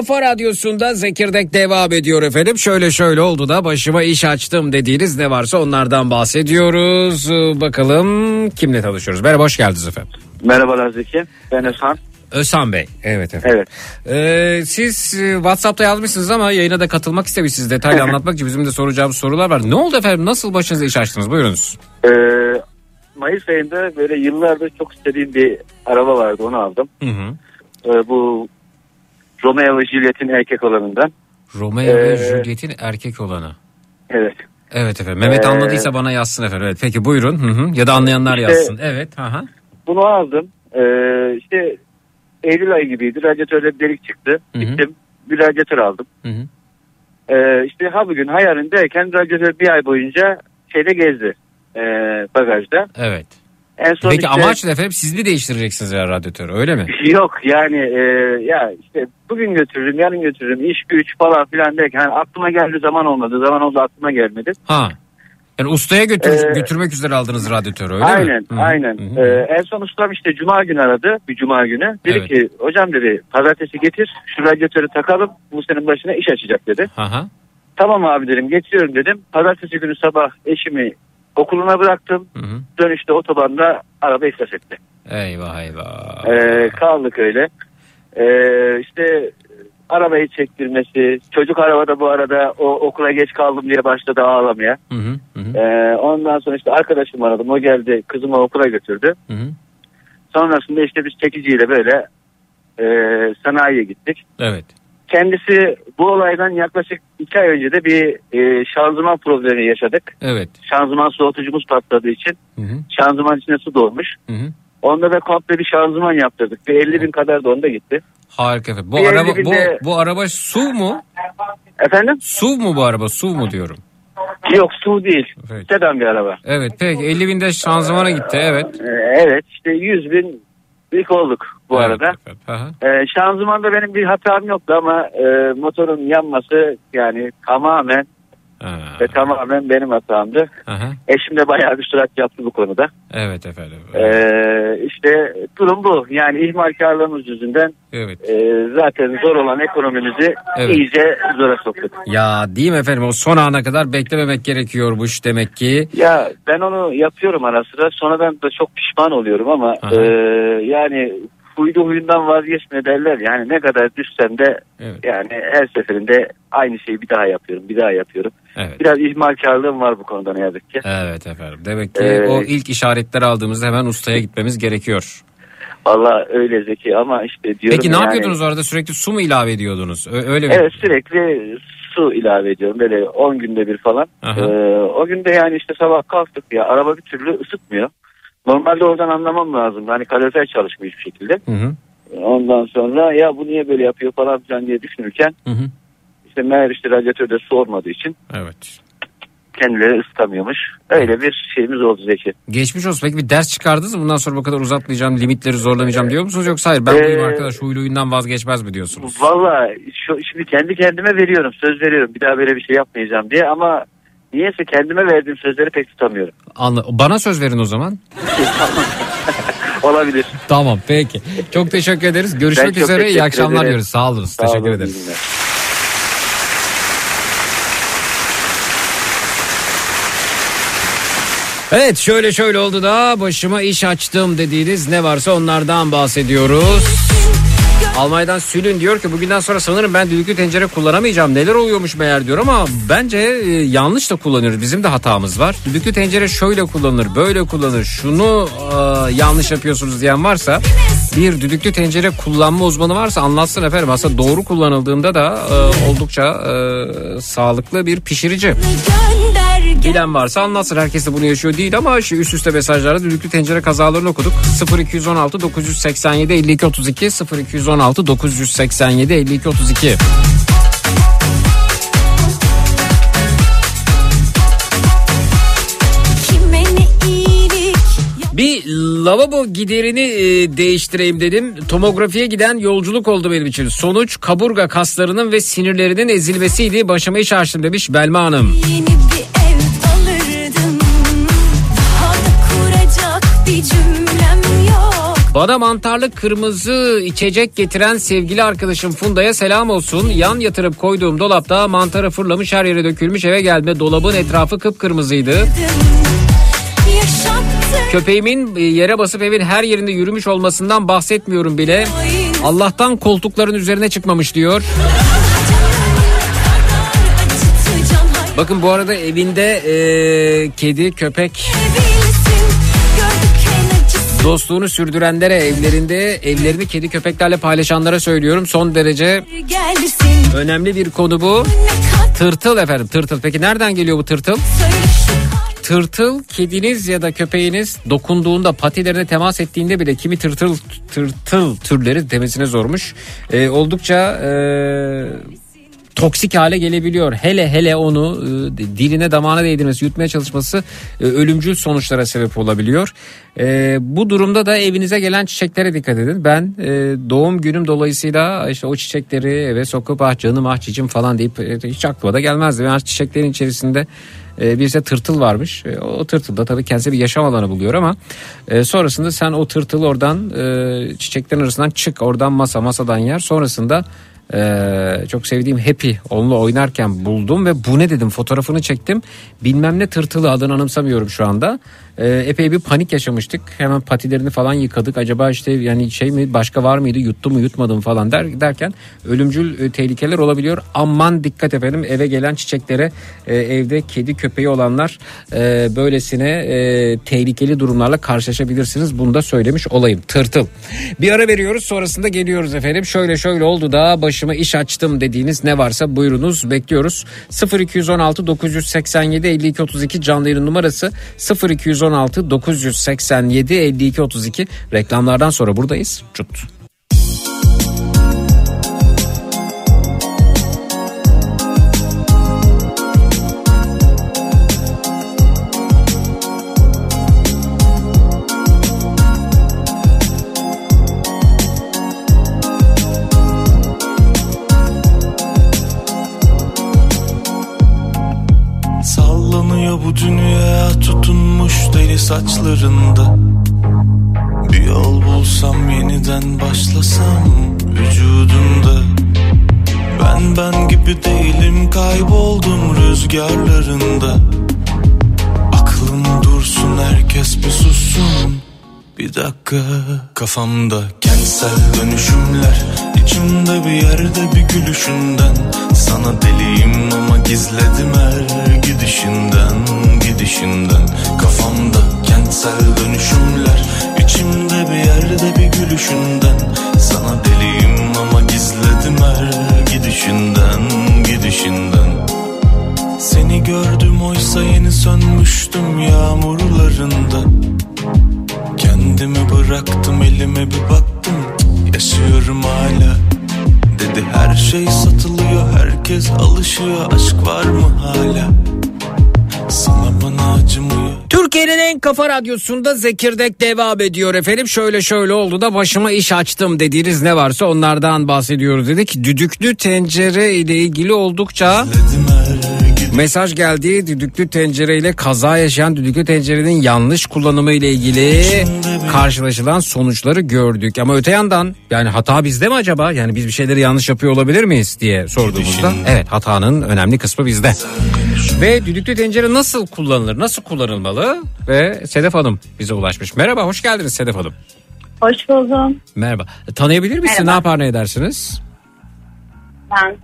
kafa radyosunda Zekirdek devam ediyor efendim. Şöyle şöyle oldu da başıma iş açtım dediğiniz ne varsa onlardan bahsediyoruz. Ee, Bakalım kimle tanışıyoruz. Merhaba hoş geldiniz efendim. Merhabalar Zeki. Ben Özhan. Özhan Bey. Evet efendim. Evet. Ee, siz e, WhatsApp'ta yazmışsınız ama yayına da katılmak istemişsiniz. Detaylı anlatmak için bizim de soracağımız sorular var. Ne oldu efendim? Nasıl başınıza iş açtınız? Buyurunuz. Ee, Mayıs ayında böyle yıllardır çok istediğim bir araba vardı onu aldım. Hı hı. Ee, bu Romeo ve Juliet'in erkek olanından. Romeo ve Ee, Juliet'in erkek olanı. Evet. Evet efendim. Mehmet Ee, anladıysa bana yazsın efendim. Evet. Peki buyurun. Hı hı. Ya da anlayanlar İşte- yazsın. Evet. Hı hı. Bunu aldım. Ee, işte Eylül ayı gibiydi. Radyatörde bir delik çıktı. Hı hı. Gittim bir radyatör aldım. Hı hı. Ee, işte ha bugün hayalindeyken radyatör bir ay boyunca şeyde gezdi. Ee, bagajda. Evet. En son Peki işte- amaç ne efendim? Siz mi değiştireceksiniz ya radyatörü öyle mi? Yok yani e, ya işte bugün götürürüm yarın götürürüm iş güç falan filan derken hani aklıma geldi zaman olmadı zaman oldu aklıma gelmedi. Ha. Yani ustaya götür, Ee, götürmek üzere aldınız radyatörü öyle mi? aynen hı. aynen. Hı. Ee, en son ustam işte cuma günü aradı bir cuma günü. Dedi Evet. ki hocam dedi pazartesi getir şu radyatörü takalım bu senin başına iş açacak dedi. Aha. Tamam abi dedim geçiyorum dedim. Pazartesi günü sabah eşimi okuluna bıraktım. Hı hı. Dönüşte otobanda araba iflas etti. Eyvah eyvah. Ee, kaldık öyle. Ee, işte arabayı çektirmesi. Çocuk arabada bu arada o okula geç kaldım diye başladı ağlamaya. Hı hı. Ee, ondan sonra işte arkadaşım aradım. O geldi kızımı okula götürdü. Hı hı. Sonrasında işte biz çekiciyle böyle e, sanayiye gittik. Evet. Kendisi bu olaydan yaklaşık iki ay önce de bir e, şanzıman problemi yaşadık. Evet. Şanzıman soğutucumuz patladığı için Hı hı. şanzıman içine su dolmuş. Hı hı. Onda da komple bir şanzıman yaptırdık. Bir 50 bin kadar da onda gitti. Harika efendim. Bu Bir araba bu, binde- bu araba SUV mu? Efendim? SUV mu bu araba? SUV mu diyorum. Yok su değil. Evet. Sedan bir araba. Evet peki 50 binde şanzımana gitti evet. Ee, evet işte 100 bin ilk olduk bu Evet arada. Aha. Ee, şanzımanda benim bir hatam yoktu ama e, motorun yanması yani tamamen Ha. ve tamamen benim hatamdı. Aha. Eşim de bayağı bir sürat yaptı bu konuda. Evet efendim. Ee, işte durum bu. Yani ihmalkarlığımız yüzünden Evet. e, zaten zor olan ekonomimizi Evet. iyice zora soktuk. Ya değil mi efendim o son ana kadar beklememek gerekiyormuş demek ki. Ya ben onu yapıyorum ara sıra. Sonradan da çok pişman oluyorum ama Aha. e, yani huydu huyundan vazgeçme derler. Yani ne kadar düşsem de Evet. yani her seferinde aynı şeyi bir daha yapıyorum. Bir daha yapıyorum. Evet. Biraz ihmalkarlığım var bu konuda ne yazık ki. Evet efendim. Demek ki Ee, o ilk işaretleri aldığımızda hemen ustaya gitmemiz gerekiyor. Valla öyle zeki ama işte diyorum Peki ne yani, yapıyordunuz orada sürekli su mu ilave ediyordunuz? Öyle mi? Evet sürekli su ilave ediyorum böyle 10 günde bir falan. Aha. Ee, o günde yani işte sabah kalktık ya araba bir türlü ısıtmıyor. Normalde oradan anlamam lazım. Hani kalorifer çalışmıyor hiçbir şekilde. Hı hı. Ondan sonra ya bu niye böyle yapıyor falan filan diye düşünürken Hı hı. işte meğer işte radyatörde su olmadığı için Evet. kendileri ısıtamıyormuş. Öyle bir şeyimiz oldu Zeki. Geçmiş olsun. Peki bir ders çıkardınız mı? Bundan sonra bu kadar uzatmayacağım, limitleri zorlamayacağım diyor musunuz? Yoksa hayır ben buyum Ee, arkadaş huylu huyundan vazgeçmez mi diyorsunuz? Valla şu, şimdi kendi kendime veriyorum söz veriyorum bir daha böyle bir şey yapmayacağım diye ama niyeyse kendime verdiğim sözleri pek tutamıyorum. Anla Bana söz verin o zaman. Olabilir. Tamam peki. Çok teşekkür ederiz. Görüşmek üzere. İyi akşamlar ederim. diyoruz. Sağ olun. Sağ Teşekkür olun, ederiz. günler. Evet şöyle şöyle oldu da başıma iş açtım dediğiniz ne varsa onlardan bahsediyoruz. Almanya'dan Sülün diyor ki bugünden sonra sanırım ben düdüklü tencere kullanamayacağım. Neler oluyormuş meğer diyor ama bence e, yanlış da kullanıyoruz. Bizim de hatamız var. Düdüklü tencere şöyle kullanılır, böyle kullanılır. Şunu e, yanlış yapıyorsunuz diyen varsa bir düdüklü tencere kullanma uzmanı varsa anlatsın efendim. Aslında doğru kullanıldığında da e, oldukça e, sağlıklı bir pişirici. Bilen varsa anlatsın. Herkes de bunu yaşıyor değil ama şu üst üste mesajlarda düdüklü tencere kazalarını okuduk. 0216 987 52 32 0216 987 52 32. Kime ne iyilik Bir lavabo giderini e, değiştireyim dedim. Tomografiye giden yolculuk oldu benim için. Sonuç kaburga kaslarının ve sinirlerinin ezilmesiydi. Başıma iş açtım demiş Belma Hanım. yeni Bana mantarlı kırmızı içecek getiren sevgili arkadaşım Funda'ya selam olsun. Yan yatırıp koyduğum dolapta mantarı fırlamış her yere dökülmüş eve geldiğimde dolabın etrafı kıpkırmızıydı. Köpeğimin e, yere basıp evin her yerinde yürümüş olmasından bahsetmiyorum bile. Allah'tan koltukların üzerine çıkmamış diyor. Bakın bu arada evinde e, kedi, köpek acısı dostluğunu sürdürenlere evlerinde evlerini kedi köpeklerle paylaşanlara söylüyorum. Son derece önemli bir konu bu. Tırtıl efendim tırtıl. Peki nereden geliyor bu tırtıl? Tırtıl kediniz ya da köpeğiniz dokunduğunda patilerine temas ettiğinde bile kimi tırtıl tırtıl türleri demesine zormuş. Ee, oldukça e, toksik hale gelebiliyor. Hele hele onu e, diline damağına değdirmesi, yutmaya çalışması e, ölümcül sonuçlara sebep olabiliyor. E, bu durumda da evinize gelen çiçeklere dikkat edin. Ben e, doğum günüm dolayısıyla işte o çiçekleri eve sokup ah canım ah cicim falan deyip e, hiç aklıma da gelmezdi. Ben çiçeklerin içerisinde e, bir ise tırtıl varmış. E, o tırtıl da tabii kendisi bir yaşam alanı buluyor ama e, sonrasında sen o tırtılı oradan e, çiçeklerin arasından çık oradan masa masadan yer sonrasında ee, çok sevdiğim Happy onunla oynarken buldum ve bu ne dedim fotoğrafını çektim. Bilmem ne tırtılı adını anımsamıyorum şu anda Ee, epey bir panik yaşamıştık. Hemen patilerini falan yıkadık. Acaba işte yani şey mi başka var mıydı? Yuttu mu yutmadı mı falan der, derken ölümcül e, tehlikeler olabiliyor. Aman dikkat efendim eve gelen çiçeklere e, evde kedi köpeği olanlar e, böylesine e, tehlikeli durumlarla karşılaşabilirsiniz. Bunu da söylemiş olayım. Tırtıl. Bir ara veriyoruz sonrasında geliyoruz efendim. Şöyle şöyle oldu da başıma iş açtım dediğiniz ne varsa buyurunuz. Bekliyoruz. 0216 987 52 32 canlı yayın numarası. 0216 987 52 32 reklamlardan sonra buradayız Çut. Bu dünya deli saçlarında. Bir yol bulsam yeniden başlasam vücudunda. Ben ben gibi değilim kayboldum rüzgarlarında. Aklım dursun herkes bir sussun. Bir dakika Kafamda kentsel dönüşümler içimde bir yerde bir gülüşünden. Sana deliyim ama gizledim her gidişinden Gidişinden. Kafamda kentsel dönüşümler içimde bir yerde bir gülüşünden. Sana deliyim ama gizledim her gidişinden Gidişinden. Seni gördüm oysa yeni sönmüştüm yağmurlarında. Kendimi bıraktım elime bir cık, Yaşıyorum hala Dedi her şey satılıyor herkes alışıyor Aşk var mı hala Türkiye'nin en kafa radyosunda Zekirdek devam ediyor efendim. Şöyle şöyle oldu da başıma iş açtım dediğiniz ne varsa onlardan bahsediyoruz dedik. Düdüklü tencere ile ilgili oldukça mesaj geldi. Düdüklü tencere ile kaza yaşayan düdüklü tencerenin yanlış kullanımı ile ilgili karşılaşılan sonuçları gördük. Ama öte yandan yani hata bizde mi acaba? Yani biz bir şeyleri yanlış yapıyor olabilir miyiz diye sorduğumuzda evet hatanın önemli kısmı bizde. Ve düdüklü tencere nasıl kullanılır, nasıl kullanılmalı? Ve Sedef Hanım bize ulaşmış. Merhaba, hoş geldiniz Sedef Hanım. Hoş buldum. Merhaba. Tanıyabilir misin? Merhaba. Ne yapar ne edersiniz? Ben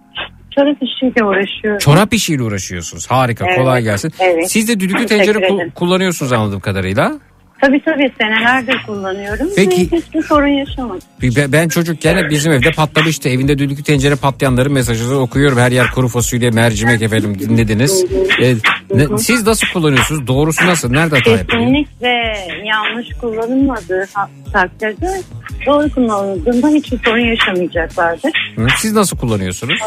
çorap işiyle uğraşıyorum. Çorap işiyle uğraşıyorsunuz. Harika, Evet, kolay gelsin. evet. Siz de düdüklü tencere ku- kullanıyorsunuz anladığım kadarıyla. Tabii tabii senelerdir kullanıyorum. Peki. Ve hiçbir sorun yaşamadım. Ben- çocukken bizim evde patlamıştı. Evinde düdüklü tencere patlayanların mesajını okuyorum. Her yer kuru fasulye, mercimek efendim dinlediniz. Ee, ne- siz nasıl kullanıyorsunuz? Doğrusu nasıl? Nerede hata? Kesinlikle yanlış kullanılmadığı takdirde doğru kullanıldığında hiçbir sorun yaşamayacaklardır. Hı, Siz nasıl kullanıyorsunuz?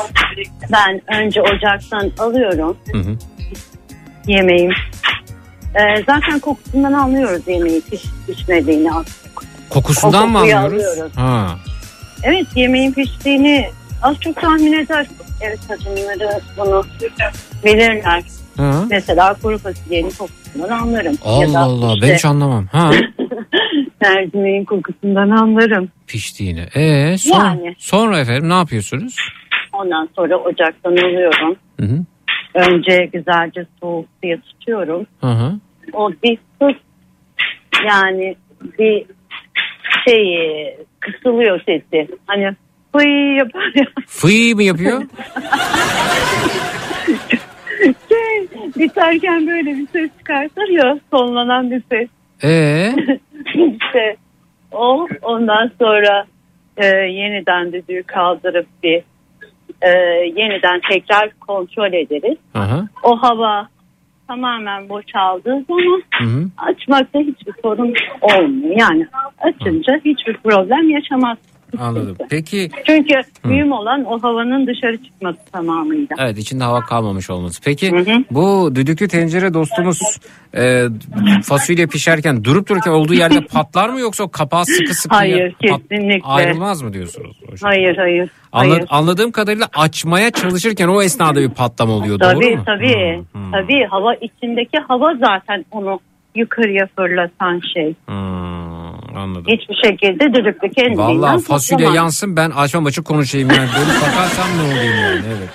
Ben önce ocaktan alıyorum Hı hı. yemeğim. Ee, zaten kokusundan anlıyoruz yemeği piş, pişmediğini. Kokusundan O mı kokuyu anlıyoruz? alıyoruz. Ha. Evet yemeğin piştiğini az çok tahmin eder. Evet kadınları bunu bilirler. Ha. Mesela kuru fasulyenin kokusundan anlarım. Ya Allah da Allah işte ben hiç anlamam. Ha. mercimeğin kokusundan anlarım. Piştiğini. Ee, sonra, Yani. sonra efendim ne yapıyorsunuz? Ondan sonra ocaktan alıyorum. Hı hı. Önce güzelce soğuk suya tutuyorum. Hı hı. O bir sus yani bir şey kısılıyor sesi. Hani fıy yapar ya. Fıy mı yapıyor? Şey, biterken böyle bir ses çıkartır ya sonlanan bir ses. Ee, işte o ondan sonra e, yeniden düdüğü kaldırıp bir e, yeniden tekrar kontrol ederiz. Aha. O hava tamamen boşaldığı zaman Hı hı. açmakta hiçbir sorun olmuyor. Yani açınca hiçbir problem yaşamaz. Anladım. Peki Çünkü mühim olan o havanın dışarı çıkması tamamıyla. evet içinde hava kalmamış olması. Peki bu düdüklü tencere dostumuz e, fasulye pişerken durup dururken olduğu yerde patlar mı yoksa o kapağı sıkı sıkı Hayır, pat- kesinlikle. ayrılmaz mı diyorsunuz? O şekilde? Hayır hayır. Anla- hayır. Anladığım kadarıyla açmaya çalışırken o esnada bir patlama oluyor Tabii doğru mu? tabii. Tabii hava içindeki hava zaten onu yukarıya fırlatan şey. Hmm, anladım. Hiçbir şekilde düdüklü kendiliğinden Vallahi fasulye patlamaz. yansın ben açmam açık konuşayım yani. Böyle bakarsam ne olayım yani evet.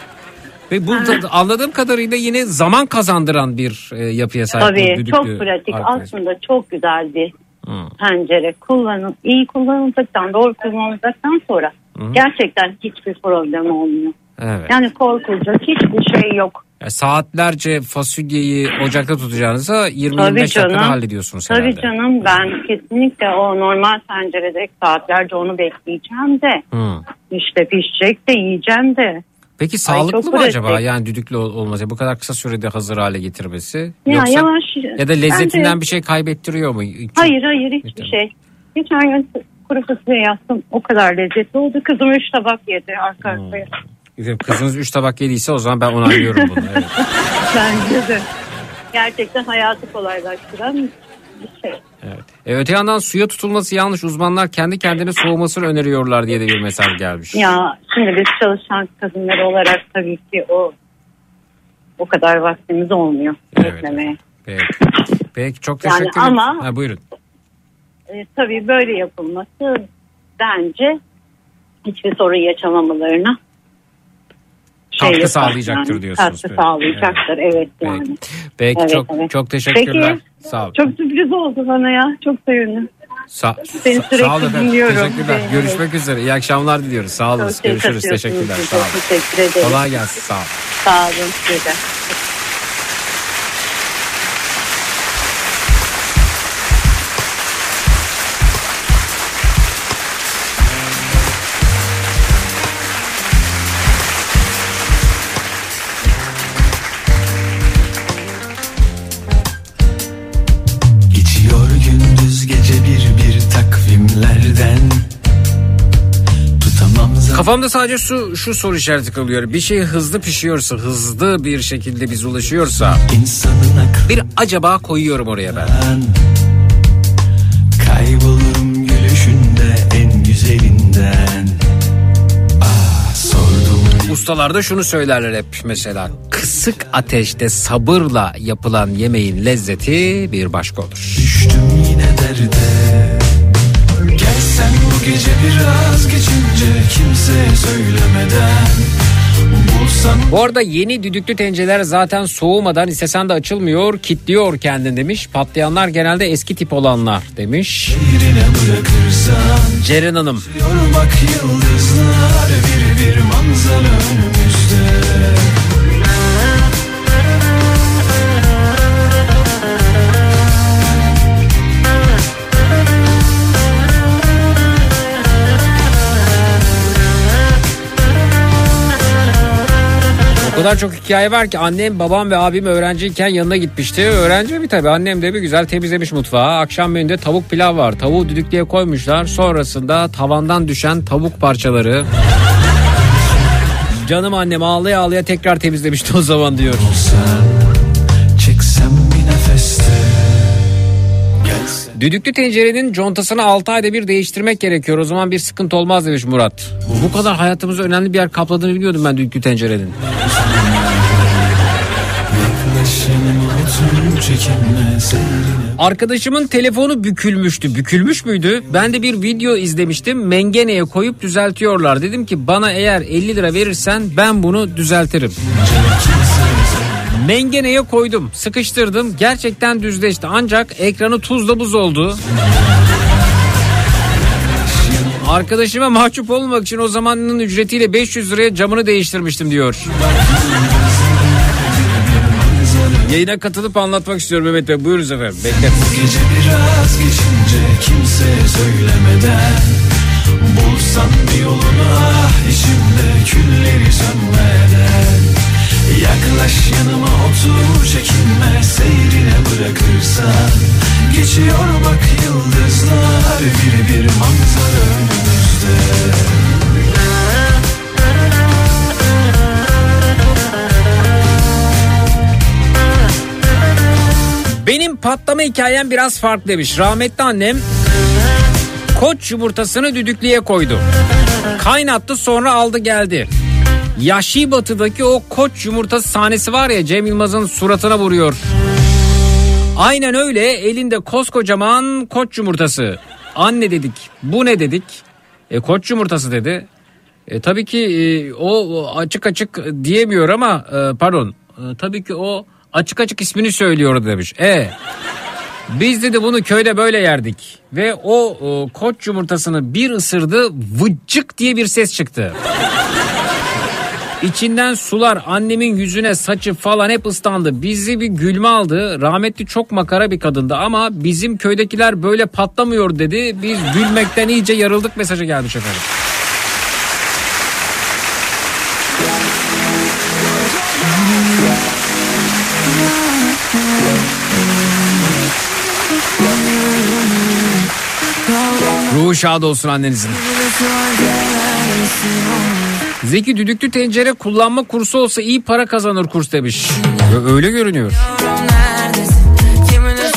Ve bu da, anladığım kadarıyla yine zaman kazandıran bir e, yapıya sahip. Tabii düdüklü çok pratik arkadaş. aslında çok güzel bir Hı. pencere kullanın iyi kullanıldıktan doğru kullanıldıktan sonra Hı. gerçekten hiçbir problem olmuyor. Evet. Yani korkulacak hiçbir şey yok. Ya saatlerce fasulyeyi ocakta tutacağınıza 20-25 Tabii dakikada hallediyorsunuz Tabii herhalde. canım ben kesinlikle o normal tencerede saatlerce onu bekleyeceğim de Hı. işte pişecek de yiyeceğim de. Peki sağlıklı çok mı pratik. acaba yani düdüklü ol- olması bu kadar kısa sürede hazır hale getirmesi? Ya Yoksa yavaş. ya da lezzetinden bence- bir şey kaybettiriyor mu? Hayır hayır hiçbir şey. Geçen gün kuru fasulye yaptım o kadar lezzetli oldu. Kızım üç tabak yedi arka Hmm. Arkaya. Kızınız 3 tabak yediyse o zaman ben onaylıyorum bunu. Evet. Bence de. Gerçekten hayatı kolaylaştıran bir şey. Evet. E, öte yandan suya tutulması yanlış. Uzmanlar kendi kendine soğumasını öneriyorlar diye de bir mesaj gelmiş. Ya şimdi biz çalışan kadınlar olarak tabii ki o o kadar vaktimiz olmuyor beklemeye. Peki. Peki çok Yani teşekkür ederim. ama- Ha, buyurun. E, tabii böyle yapılması bence hiçbir sorun yaşamamalarına Katkı yapar sağlayacaktır yani. diyorsunuz. Katkı sağlayacaktır evet, yani. Peki Evet, çok evet. çok teşekkürler. Peki, Sağ olun. Çok sürpriz oldu bana ya. Çok sevindim. Sa- Seni sürekli sağ olun efendim. dinliyorum. Teşekkürler. Evet. Görüşmek üzere. İyi akşamlar diliyoruz. Sağ olun. Şey Görüşürüz. Teşekkürler. Sağ olun. teşekkür ederim. Kolay gelsin. Sağ olun. Sağ olun size. Geçiyor Kafamda sadece şu, şu soru işareti kalıyor. Bir şey hızlı pişiyorsa, hızlı bir şekilde biz ulaşıyorsa bir acaba koyuyorum oraya ben. Kaybolurum gülüşünde en güzelinden Ah sordum Ustalar da şunu söylerler hep mesela. Kısık ateşte sabırla yapılan yemeğin lezzeti bir başka olur. Düştüm yine derde Gelsen bu gece biraz geçince kimseye söylemeden Bu arada yeni düdüklü tencereler zaten soğumadan istesen de açılmıyor, kitliyor kendini demiş. Patlayanlar genelde eski tip olanlar demiş. Ceren Hanım. Bir bir manzara önümüzde O kadar çok hikaye var ki annem, babam ve abim öğrenciyken yanına gitmişti. Öğrenci mi tabii annem de bir güzel temizlemiş mutfağı. Akşam menüde tavuk pilav var. Tavuğu düdüklüye koymuşlar. Sonrasında tavandan düşen tavuk parçaları. Canım annem ağlaya ağlaya tekrar temizlemişti o zaman diyor. Çeksem Düdüklü tencerenin contasını 6 ayda bir değiştirmek gerekiyor. O zaman bir sıkıntı olmaz demiş Murat. Bu kadar hayatımızda önemli bir yer kapladığını biliyordum ben düdüklü tencerenin. Arkadaşımın telefonu bükülmüştü. Bükülmüş müydü? Ben de bir video izlemiştim. Mengeneye koyup düzeltiyorlar. Dedim ki bana eğer 50 lira verirsen ben bunu düzeltirim. Mengeneye koydum, sıkıştırdım. Gerçekten düzleşti. Ancak ekranı tuzla buz oldu. Arkadaşıma mahcup olmamak için o zamanın ücretiyle 500 liraya camını değiştirmiştim diyor. Yayına katılıp anlatmak istiyorum Mehmet Bey. Buyurunuz efendim. Bekle. Gece biraz geçince kimseye söylemeden Bulsan bir yolunu ah içimde külleri sönmeden Yaklaş yanıma otur çekinme seyrine bırakırsan Geçiyor bak yıldızlar bir bir manzara önümüzde Benim patlama hikayem biraz farklı demiş. Rahmetli annem koç yumurtasını düdüklüye koydu. Kaynattı sonra aldı geldi. Yahşi Batı'daki o koç yumurtası sahnesi var ya Cem Yılmaz'ın suratına vuruyor. Aynen öyle elinde koskocaman koç yumurtası. Anne dedik bu ne dedik? E, koç yumurtası dedi. E, tabii ki e, o açık açık diyemiyor ama e, pardon E, tabii ki o açık açık ismini söylüyor demiş. E biz dedi bunu köyde böyle yerdik ve o, o koç yumurtasını bir ısırdı vıcık diye bir ses çıktı. İçinden sular annemin yüzüne saçı falan hep ıslandı. Bizi bir gülme aldı. Rahmetli çok makara bir kadındı ama bizim köydekiler böyle patlamıyor dedi. Biz gülmekten iyice yarıldık mesajı gelmiş efendim. Ruhu şad olsun annenizin. Zeki düdüklü tencere kullanma kursu olsa iyi para kazanır kurs demiş. Öyle görünüyor. neredesin? Kiminle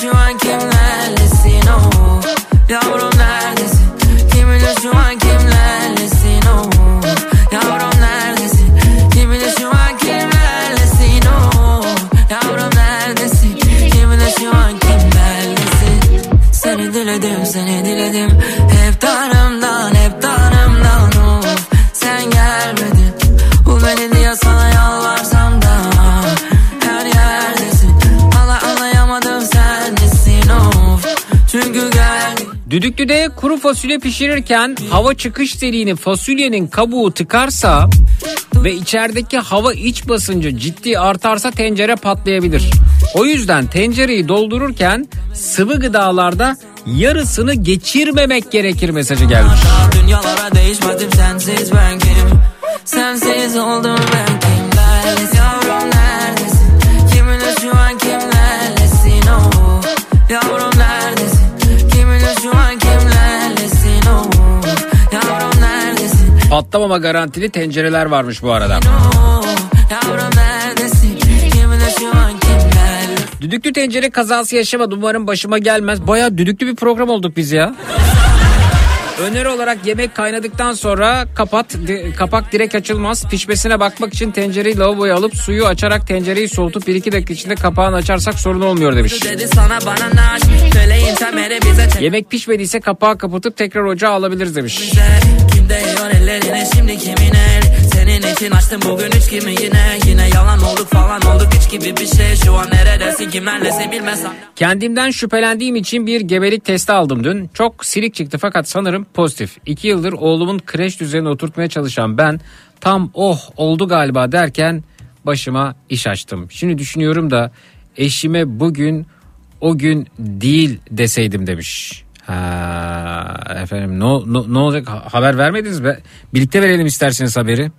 Düdüklüde kuru fasulye pişirirken hava çıkış deliğini fasulyenin kabuğu tıkarsa ve içerideki hava iç basıncı ciddi artarsa tencere patlayabilir. O yüzden tencereyi doldururken sıvı gıdalarda yarısını geçirmemek gerekir mesajı gelmiş. Dünyalara değişmedim sensiz ben kim Sensiz oldum ben kimlerlesin Yavrum neredesin Kiminle şu an kimlerlesin oh Yavrum patlamama garantili tencereler varmış bu arada. Düdüklü tencere kazası yaşamadım umarım başıma gelmez. Baya düdüklü bir program olduk biz ya. Öneri olarak yemek kaynadıktan sonra kapat di- kapak direkt açılmaz. Pişmesine bakmak için tencereyi lavaboya alıp suyu açarak tencereyi soğutup 1-2 dakika içinde kapağını açarsak sorun olmuyor demiş. Bize Yemek pişmediyse kapağı kapatıp tekrar ocağa alabiliriz demiş. Kim değiyor ellerine şimdi kimin el Senin için açtım bugün üç kimi yine Yine yalan olduk falan olduk hiç gibi bir şey Şu an neredesin kimlerlesin bilmezsem Kendimden şüphelendiğim için bir gebelik testi aldım dün. Çok silik çıktı fakat sanırım pozitif. İki yıldır oğlumun kreş düzenine oturtmaya çalışan ben tam oh oldu galiba derken başıma iş açtım. Şimdi düşünüyorum da eşime bugün o gün değil deseydim demiş. Ha, efendim ne, ne, ne olacak Ha- haber vermediniz mi? Birlikte verelim isterseniz haberi.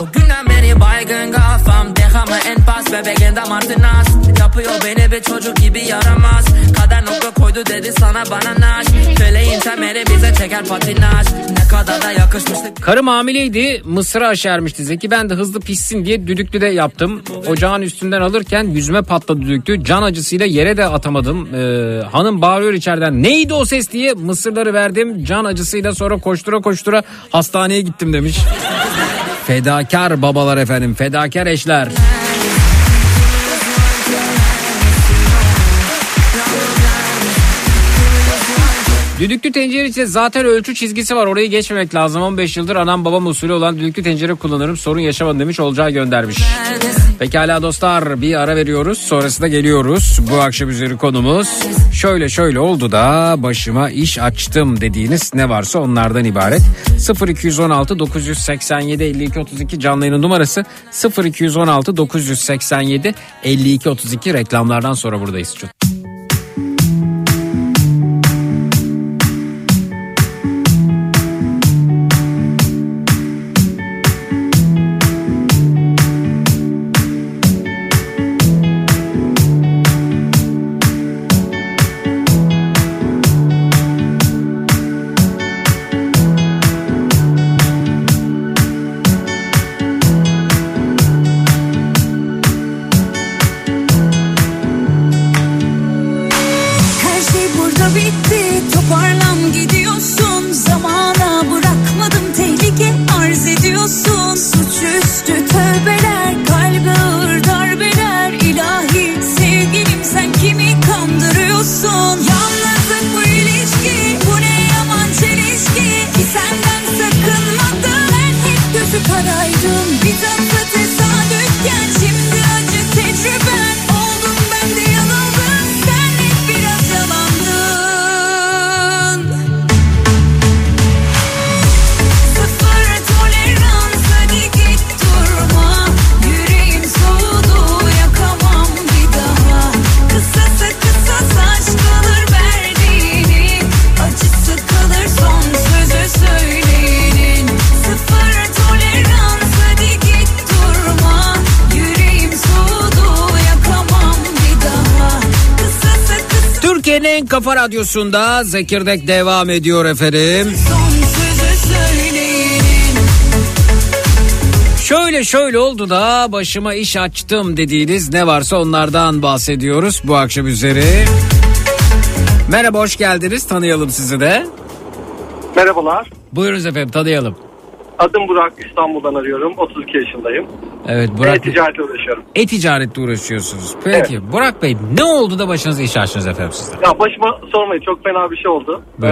O günden beri baygın kafam Dehama en pas bebeğin damartı nas Yapıyor beni bir çocuk gibi yaramaz Kader nokta koydu dedi sana bana naş Söyleyin temeri bize çeker patinaj Ne kadar da yakışmıştık Karım hamileydi mısırı aşermişti Zeki ben de hızlı pişsin diye düdüklü de yaptım. Ocağın üstünden alırken yüzüme patladı düdüklü. Can acısıyla yere de atamadım. Ee, hanım bağırıyor içeriden neydi o ses diye mısırları verdim. Can acısıyla sonra koştura koştura hastaneye gittim demiş. Fedakar babalar efendim fedakar eşler. Düdüklü tencere için zaten ölçü çizgisi var orayı geçmemek lazım. 15 yıldır anam babam usulü olan düdüklü tencere kullanırım sorun yaşamadım demiş olacağı göndermiş. Pekala dostlar bir ara veriyoruz sonrasında geliyoruz. Bu akşam üzeri konumuz şöyle şöyle oldu da başıma iş açtım dediğiniz ne varsa onlardan ibaret. 0216 987 52 32 canlı yayının numarası 0216 987 52 32 reklamlardan sonra buradayız. Çok Türkiye'nin en kafa radyosunda Zekirdek devam ediyor efendim. Şöyle şöyle oldu da başıma iş açtım dediğiniz ne varsa onlardan bahsediyoruz bu akşam üzeri. Merhaba hoş geldiniz tanıyalım sizi de. Merhabalar. Buyurunuz efendim tanıyalım. Adım Burak. İstanbul'dan arıyorum. 32 yaşındayım. Evet Burak E-ticaretle uğraşıyorum. e-ticaretle uğraşıyorsunuz. Peki Burak Bey ne oldu da başınıza iş açtınız efendim sizden? Ya başıma sormayın çok fena bir şey oldu. Ee,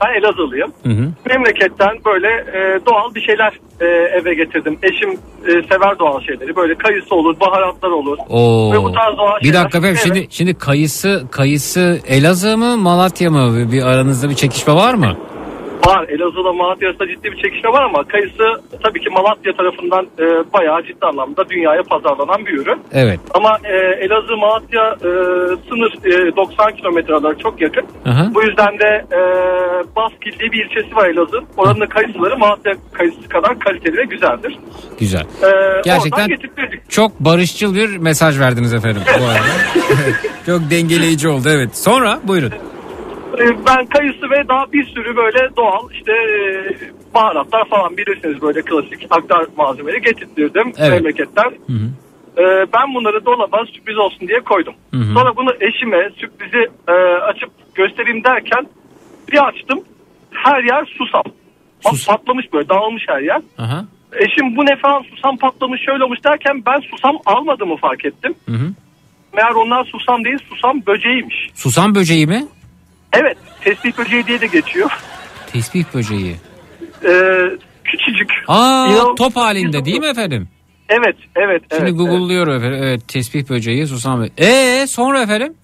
ben Elazığlıyım. Hı hı. Memleketten böyle e, doğal bir şeyler e, eve getirdim. Eşim e, sever doğal şeyleri. Böyle kayısı olur, baharatlar olur. Oo. Ve bu tarz doğal Bir dakika efendim Evet. şimdi şimdi kayısı kayısı Elazığ mı Malatya mı bir aranızda bir çekişme var mı? Var. Elazığ'la Malatya arasında ciddi bir çekişme var ama kayısı tabii ki Malatya tarafından e, bayağı ciddi anlamda dünyaya pazarlanan bir ürün. Evet. Ama e, Elazığ Malatya e, sınır e, 90 kilometre kadar çok yakın. Aha. Bu yüzden de e, Baskil diye bir ilçesi var Elazığ. Oranın kayısıları Malatya kayısı kadar kaliteli ve güzeldir. Güzel. E, Gerçekten çok barışçıl bir mesaj verdiniz efendim bu arada. Çok dengeleyici oldu evet. Sonra buyurun. E, Ben kayısı ve daha bir sürü böyle doğal işte e, baharatlar falan bilirsiniz böyle klasik aktar malzemeleri getirttirdim Evet. memleketten. E, ben bunları dolaba sürpriz olsun diye koydum. Hı hı. Sonra bunu eşime sürprizi e, açıp göstereyim derken bir açtım her yer susam. Pat- Patlamış böyle dağılmış her yer. Aha. Eşim bu ne falan susam patlamış şöyle olmuş derken ben susam almadığımı fark ettim. Hı hı. Meğer onlar susam değil susam böceğiymiş. Susam böceği mi? Evet tesbih böceği diye de geçiyor. Tesbih böceği. Ee, küçücük. Aa İnan- top halinde değil mi efendim? Evet evet. Şimdi evet, google'lıyorum efendim. Evet tesbih böceği susam böceği. Eee sonra efendim?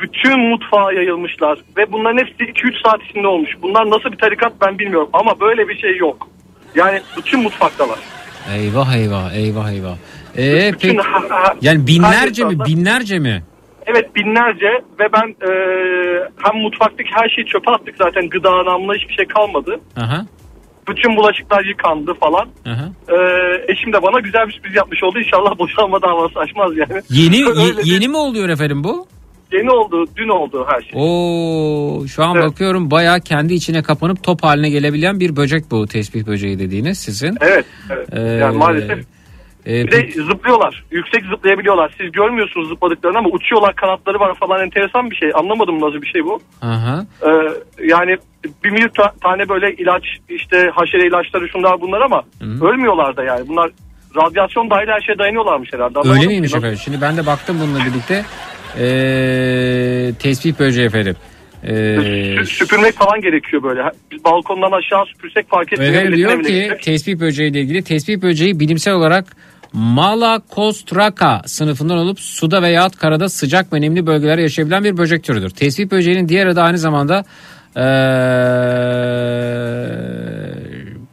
Bütün mutfağa yayılmışlar ve bunların hepsi 2-3 saat içinde olmuş. Bunlar nasıl bir tarikat ben bilmiyorum ama böyle bir şey yok. Yani bütün mutfaktalar. Eyvah eyvah eyvah eyvah. Ee, Bütün ha- yani binlerce mi binlerce mi? Evet binlerce ve ben e, hem mutfaktaki her şeyi çöpe attık zaten gıda anlamında hiçbir şey kalmadı. Aha. Bütün bulaşıklar yıkandı falan. Aha. E, eşim de bana güzel bir sürpriz yapmış oldu. İnşallah boşanma davası açmaz yani. Yeni ye- yeni mi oluyor efendim bu? Yeni oldu, dün oldu her şey. Oo, şu an Evet. bakıyorum bayağı kendi içine kapanıp top haline gelebilen bir böcek bu tesbih böceği dediğiniz sizin. Evet, evet. Ee, yani maalesef. E, Bir de zıplıyorlar. Yüksek zıplayabiliyorlar. Siz görmüyorsunuz zıpladıklarını ama uçuyorlar kanatları var falan enteresan bir şey. Anlamadım nasıl bir şey bu. Aha. Ee, yani bir milyon ta- tane böyle ilaç işte haşere ilaçları şunlar bunlar ama ölmüyorlar da yani. Bunlar radyasyon dahil her şeye dayanıyorlarmış herhalde. Anlamadım Öyle miymiş efendim? Şimdi ben de baktım bununla birlikte. Ee, tesbih böceği efendim. Ee, Sü- Süpürmek falan gerekiyor böyle. Biz balkondan aşağı süpürsek fark etmiyor. Milletin diyor ki tesbih böceği ile ilgili tesbih böceği bilimsel olarak Malacostraca sınıfından olup suda veya karada sıcak ve nemli bölgelerde yaşayabilen bir böcek türüdür. Tesbih böceğinin diğer adı aynı zamanda ee,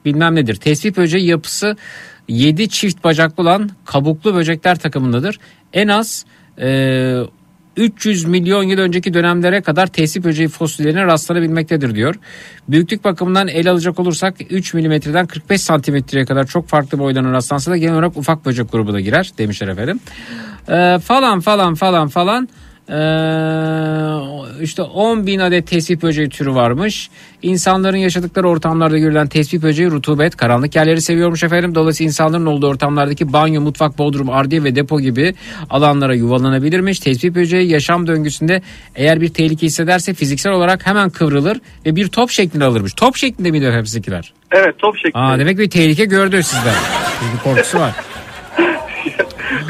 bilmem nedir. Tesbih böceği yapısı 7 çift bacaklı olan kabuklu böcekler takımındadır. En az ee, 300 milyon yıl önceki dönemlere kadar tesbih böceği fosillerine rastlanabilmektedir diyor. Büyüklük bakımından ele alacak olursak 3 milimetreden 45 santimetreye kadar çok farklı boylarına rastlansa da genel olarak ufak böcek grubuna girer demişler efendim. Ee, falan falan falan falan. Ee, işte 10 bin adet tesbih böceği türü varmış. İnsanların yaşadıkları ortamlarda görülen tesbih böceği rutubet, karanlık yerleri seviyormuş efendim. Dolayısıyla insanların olduğu ortamlardaki banyo, mutfak, bodrum, ardiye ve depo gibi alanlara yuvalanabilirmiş. Tesbih böceği yaşam döngüsünde eğer bir tehlike hissederse fiziksel olarak hemen kıvrılır ve bir top şeklinde alırmış. Top şeklinde miydi efendim sizinkiler? Evet top şeklinde. Aa, demek bir tehlike gördü sizden. Bir korkusu var.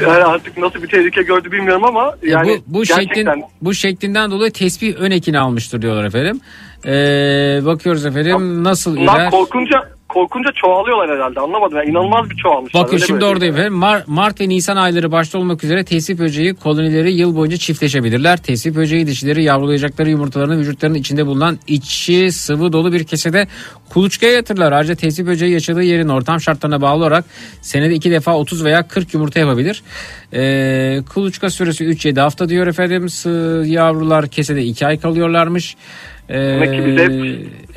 Yani artık nasıl bir tehlike gördü bilmiyorum ama E, yani bu, bu gerçekten şeklin bu şeklinden dolayı tesbih ön ekini almıştır diyorlar efendim. Ee, bakıyoruz efendim nasıl bunlar iler. korkunca korkunca çoğalıyorlar herhalde anlamadım. Yani inanılmaz bir çoğalmışlar. Bakın Öyle şimdi oradayım efendim. Mar- Mart ve Nisan ayları başta olmak üzere tesbih böceği kolonileri yıl boyunca çiftleşebilirler. Tesbih böceği dişileri yavrulayacakları yumurtalarını vücutlarının içinde bulunan içi sıvı dolu bir kesede kuluçkaya yatırırlar. Ayrıca tesbih böceği yaşadığı yerin ortam şartlarına bağlı olarak senede iki defa 30 veya 40 yumurta yapabilir. Ee, kuluçka süresi 3-7 hafta diyor efendim. Yavrular kesede 2 ay kalıyorlarmış. Ee, Demek ki bize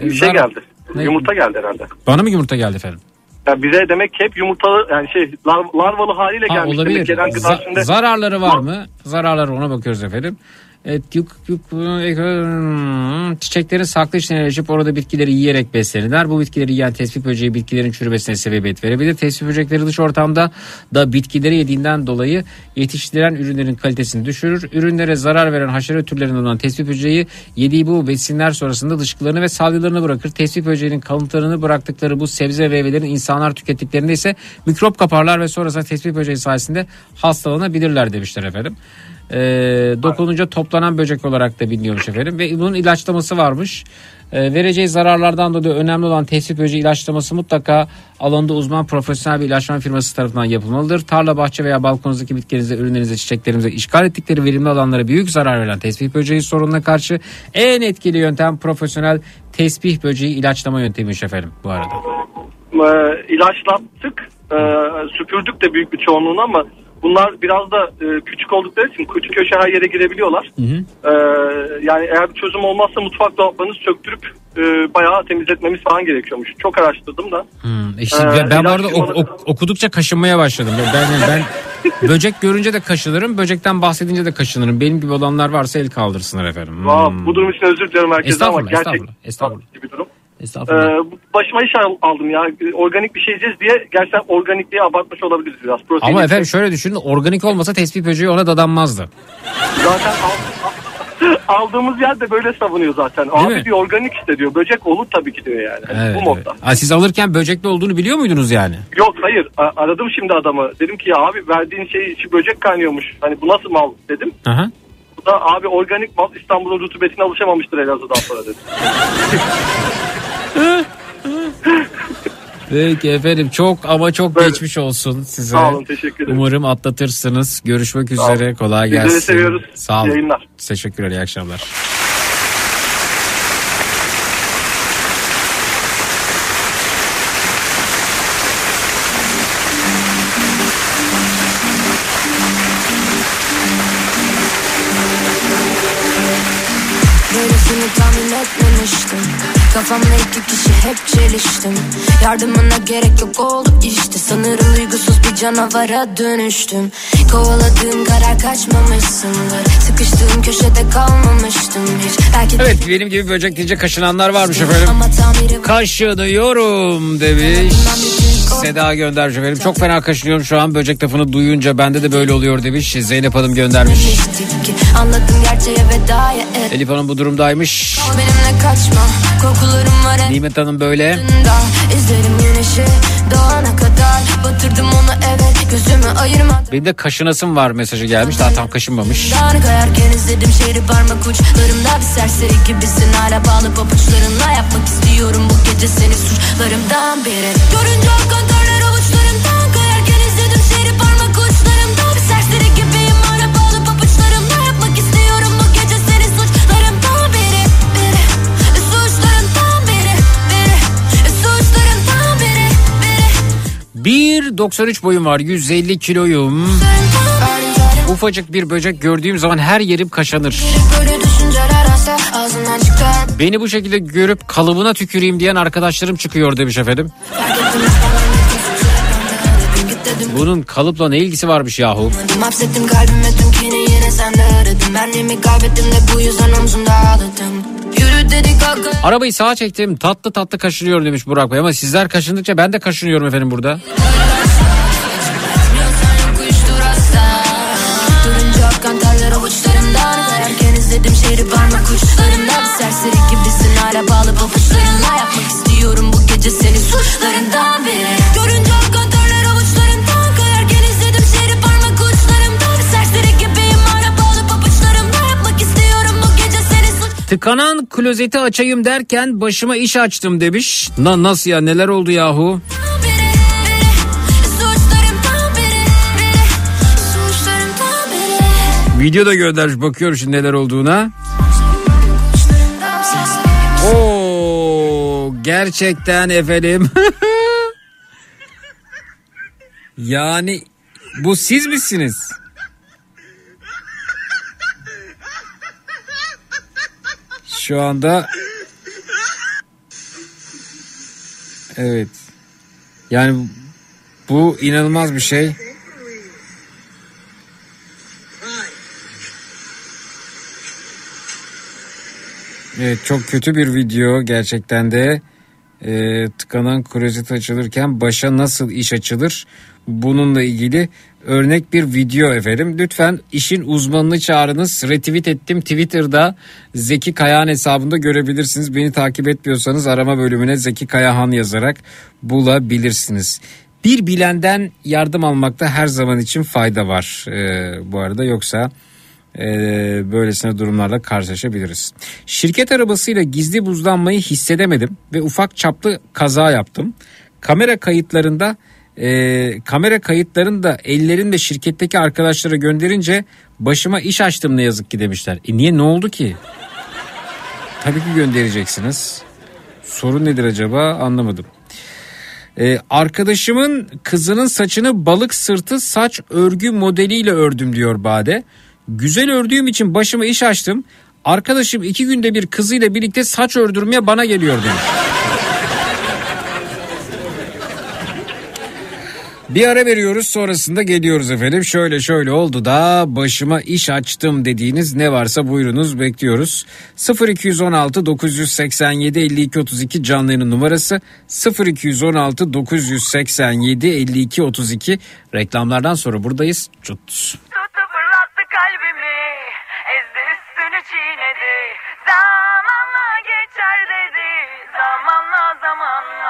bir şey geldi. Ne? Yumurta geldi herhalde. Bana mı yumurta geldi efendim? Ya bize demek ki hep yumurtalı yani şey lar- larvalı haliyle Ha, gelmiş. Demek olabilir. gelen gıda Za- içinde- zararları var mı? Zararları ona bakıyoruz efendim. Evet, yuk, hmm, çiçeklerin saklı içine yerleşip orada bitkileri yiyerek beslenirler. Bu bitkileri yiyen tespih böceği bitkilerin çürümesine sebebiyet verebilir. Tespih böcekleri dış ortamda da bitkileri yediğinden dolayı yetiştirilen ürünlerin kalitesini düşürür. Ürünlere zarar veren haşere türlerinden olan tespih böceği yediği bu besinler sonrasında dışkılarını ve salyalarını bırakır. Tespih böceğinin kalıntılarını bıraktıkları bu sebze ve meyvelerin insanlar tükettiklerinde ise mikrop kaparlar ve sonrasında tespih böceği sayesinde hastalanabilirler demişler efendim. Ee, dokununca toplanan böcek olarak da biliniyormuş efendim ve bunun ilaçlaması varmış. Ee, vereceği zararlardan dolayı önemli olan tespih böceği ilaçlaması mutlaka alanında uzman profesyonel bir ilaçlama firması tarafından yapılmalıdır. Tarla, bahçe veya balkonunuzdaki bitkilerinize, ürünlerinize, çiçeklerinize işgal ettikleri verimli alanlara büyük zarar veren tespih böceği sorununa karşı en etkili yöntem profesyonel tespih böceği ilaçlama yöntemiymiş efendim bu arada. e, ilaçlattık. E, süpürdük de büyük bir çoğunluğunu ama bunlar biraz da e, küçük oldukları için küçük köşe her yere girebiliyorlar. E, yani eğer bir çözüm olmazsa mutfak dolaplarını söktürüp e, bayağı temizletmemiz falan gerekiyormuş. Çok araştırdım da. Hmm, işte Ee, ben bu arada ok- ok- okudukça kaşınmaya başladım. Ben ben, Böcek görünce de kaşınırım. Böcekten bahsedince de kaşınırım. Benim gibi olanlar varsa el kaldırsınlar efendim. Aa, Hmm. bu durum için özür diliyorum herkese ama Estağfurullah, gerçek estağfurullah, estağfurullah. bir durum. Estağfurullah. Ee, başıma iş al- aldım ya. Organik bir şey yiyeceğiz diye gerçekten organikliği abartmış olabiliriz biraz. Protein Ama efendim şöyle düşünün organik olmasa tespih böceği ona dadanmazdı. Zaten al- aldığımız yer de böyle savunuyor zaten. Değil Abi mi? diyor organik işte diyor. Böcek olur tabii ki diyor yani. Evet, bu evet. modda. Ha, siz alırken böcekli olduğunu biliyor muydunuz yani? Yok hayır A- aradım şimdi adamı. Dedim ki ya abi verdiğin şey içi böcek kaynıyormuş. Hani bu nasıl mal dedim. Aha. Da abi organik mal İstanbul'un rutubetine alışamamıştır Elazığ'dan sonra dedi. Peki efendim çok ama çok geçmiş olsun size. Sağ olun, teşekkür ederim. Umarım atlatırsınız. Görüşmek üzere. Kolay Sizleri gelsin. seviyoruz. Sağ olun. Yayınlar. Teşekkürler. iyi akşamlar. Çeliştim Yardımına gerek yok oldu işte. Sanırım duygusuz bir canavara dönüştüm. Kovaladığım karar kaçmamışsındır. Sıkıştığım köşede kalmamıştım hiç. Belki Evet benim gibi böcek deyince kaşınanlar varmış efendim. Kaşınıyorum demiş. Seda göndermiş efendim. Çok fena kaşınıyorum şu an böcek lafını duyunca bende de böyle oluyor demiş. Zeynep Hanım göndermiş. Et Elif Hanım bu durumdaymış. En Nimet Hanım böyle. İzlerim güneşi doğana kadar Batırdım onu gözümü ayırma Benim de kaşınasım var mesajı gelmiş. Daha tam kaşınmamış. Dağını kayarken izledim şehri parmak uçlarımda Bir serseri gibisin. Hala bağlı pabuçlarınla Yapmak istiyorum. Bu gece seni suçlarımdan biri Görünce akan terler 1.93 boyum var. 150 kiloyum. Ufacık bir böcek gördüğüm zaman her yerim kaşanır. Beni bu şekilde görüp kalıbına tüküreyim diyen arkadaşlarım çıkıyor demiş efendim. Bunun kalıpla ne ilgisi varmış yahu? Hapsettim kalbime tüm kini yine sende aradım Benliğimi kaybettim de bu yüzden omzumda ağladım Arabayı sağa çektim tatlı tatlı kaşınıyorum demiş Burak Bey. Ama sizler kaşındıkça ben de kaşınıyorum efendim burada. şehri parmak serseri gibisin hala bağlı pabuçlarınla. Yapmak istiyorum bu gece seni suçlarından biri. Görünce terler Tıkanan klozeti açayım derken başıma iş açtım demiş. Na, nasıl ya neler oldu yahu? Video da göndermiş bakıyorum şimdi neler olduğuna. Oo gerçekten efendim. yani bu siz misiniz? Şu anda Evet. Yani bu inanılmaz bir şey. Evet çok kötü bir video gerçekten de e, tıkanan klozet açılırken başa nasıl iş açılır bununla ilgili örnek bir video efendim. Lütfen işin uzmanını çağırınız. Retweet ettim Twitter'da Zeki Kayahan hesabında görebilirsiniz. Beni takip etmiyorsanız arama bölümüne Zeki Kayahan yazarak bulabilirsiniz. Bir bilenden yardım almakta her zaman için fayda var e, bu arada yoksa e, böylesine durumlarla karşılaşabiliriz. Şirket arabasıyla gizli buzlanmayı hissedemedim ve ufak çaplı kaza yaptım. Kamera kayıtlarında e, kamera kayıtlarını da ellerini de şirketteki arkadaşlara gönderince başıma iş açtım ne yazık ki demişler. E niye ne oldu ki? Tabii ki göndereceksiniz. Sorun nedir acaba anlamadım. Ee, arkadaşımın kızının saçını balık sırtı saç örgü modeliyle ördüm diyor Bade. Güzel ördüğüm için başıma iş açtım. Arkadaşım iki günde bir kızıyla birlikte saç ördürmeye bana geliyor demiş. Bir ara veriyoruz sonrasında geliyoruz efendim. Şöyle şöyle oldu da başıma iş açtım dediğiniz ne varsa buyurunuz bekliyoruz. 0216 987 52 32 canlı yayının numarası 0216 987 52 32 reklamlardan sonra buradayız. Cut. Tuttu fırlattı kalbimi Ezdi üstünü çiğnedi Zamanla geçer dedi Zamanla zamanla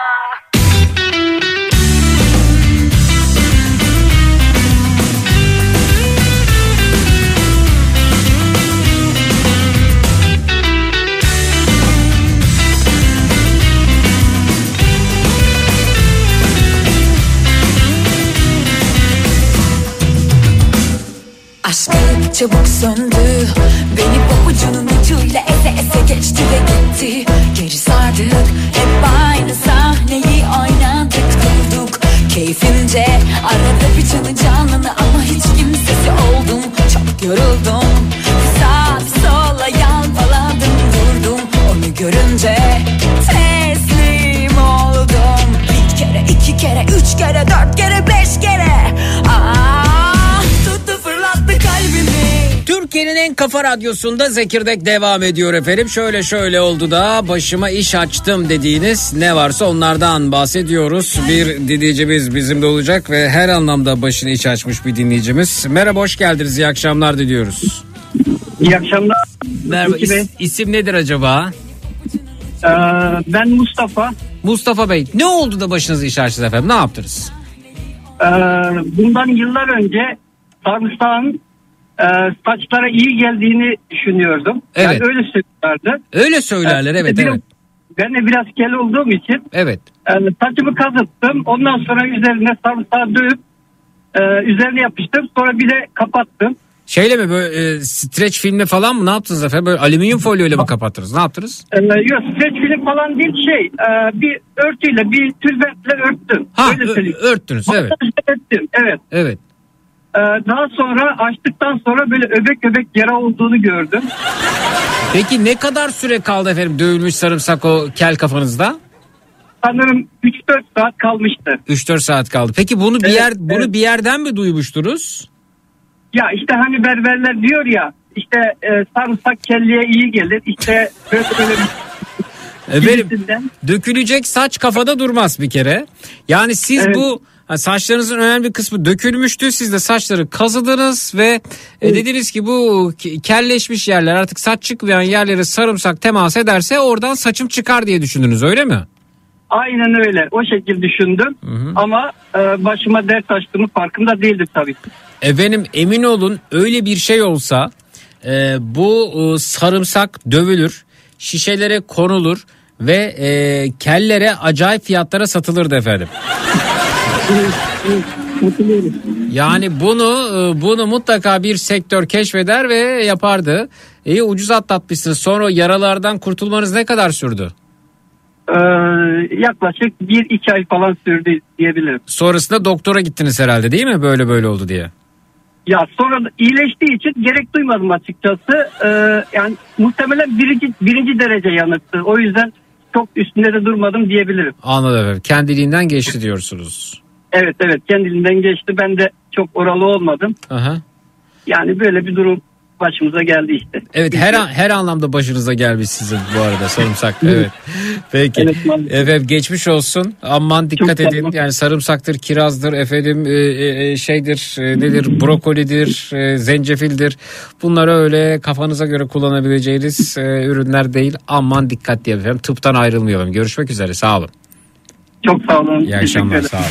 çabuk söndü. Beni pabucunun ucuyla ese ese geçti ve gitti. Geri sardık hep aynı sahneyi oynadık durduk. Keyfimce arada bir canı canını ama hiç kimsesi oldum. Çok yoruldum bir sağa bir sola yalpaladım durdum. Onu görünce teslim oldum. Bir kere iki kere üç kere dört kere beş kere. Ah Türkiye'nin en kafa radyosunda Zekirdek devam ediyor efendim. Şöyle şöyle oldu da başıma iş açtım dediğiniz ne varsa onlardan bahsediyoruz. Bir dinleyicimiz bizimle olacak ve her anlamda başına iş açmış bir dinleyicimiz. Merhaba hoş geldiniz iyi akşamlar diliyoruz. İyi akşamlar. Merhaba is- isim nedir acaba? Ee, ben Mustafa. Mustafa Bey ne oldu da başınıza iş açtı efendim ne yaptınız? Ee, bundan yıllar önce sarımsağın e, saçlara iyi geldiğini düşünüyordum. Yani Evet. öyle söylüyorlardı. Öyle söylerler Ee, evet biraz- evet. Ben de biraz kel olduğum için Evet. e, saçımı kazıttım. Ondan sonra üzerine sarımsağı dövüp e, üzerine yapıştım. Sonra bir de kapattım. Şeyle mi böyle e, streç filmle falan mı ne yaptınız efendim? Böyle alüminyum folyoyla mı kapattınız? Ne yaptınız? Ee, yok streç film falan değil şey e, bir örtüyle bir tülbentle örttüm. Ha Öyle ö- örttünüz evet. Ettim, evet. Evet. Ee, daha sonra açtıktan sonra böyle öbek öbek yara olduğunu gördüm. Peki ne kadar süre kaldı efendim dövülmüş sarımsak o kel kafanızda? Sanırım 3-4 saat kalmıştı. 3-4 saat kaldı. Peki bunu bir Evet, yer bunu evet. bir yerden mi duymuştunuz? Ya işte hani berberler diyor ya işte e, sarımsak kelleye iyi gelir. İşte böyle böyle Efendim dökülecek saç kafada durmaz bir kere. Yani siz Evet. bu ha, saçlarınızın önemli bir kısmı dökülmüştü. Siz de saçları kazıdınız ve e, dediniz ki bu ke- kelleşmiş yerler artık saç çıkmayan yerlere sarımsak temas ederse oradan saçım çıkar diye düşündünüz öyle mi? Aynen öyle. O şekilde düşündüm. Ama e, başıma dert açtığımı farkında değildim tabii ki. Efendim emin olun öyle bir şey olsa e, bu e, sarımsak dövülür, şişelere konulur ve e, kellere acayip fiyatlara satılırdı efendim. Yani bunu e, bunu mutlaka bir sektör keşfeder ve yapardı. İyi ucuz atlatmışsınız. Sonra yaralardan kurtulmanız ne kadar sürdü? Ee, yaklaşık 1-2 ay falan sürdü diyebilirim. Sonrasında doktora gittiniz herhalde değil mi? Böyle böyle oldu diye. Ya sonra iyileştiği için gerek duymadım açıkçası. Ee, yani muhtemelen birinci, birinci derece yanıktı. O yüzden çok üstünde de durmadım diyebilirim. Anladım efendim. Kendiliğinden geçti diyorsunuz. Evet evet kendiliğinden geçti. Ben de çok oralı olmadım. Aha. Yani böyle bir durum başımıza geldi işte. Evet her an, her anlamda başınıza gelmiş sizin bu arada sarımsak. Evet. Peki. Evet, maalesef. efendim geçmiş olsun. Aman dikkat Çok edin. olun. Yani sarımsaktır, kirazdır, efendim e, e, e, şeydir, e, nedir? Brokolidir, e, zencefildir. Bunları öyle kafanıza göre kullanabileceğiniz e, ürünler değil. Aman dikkat diye efendim. Tıptan ayrılmayalım. Görüşmek üzere. Sağ olun. Çok sağ olun. İyi akşamlar. Sağ olun.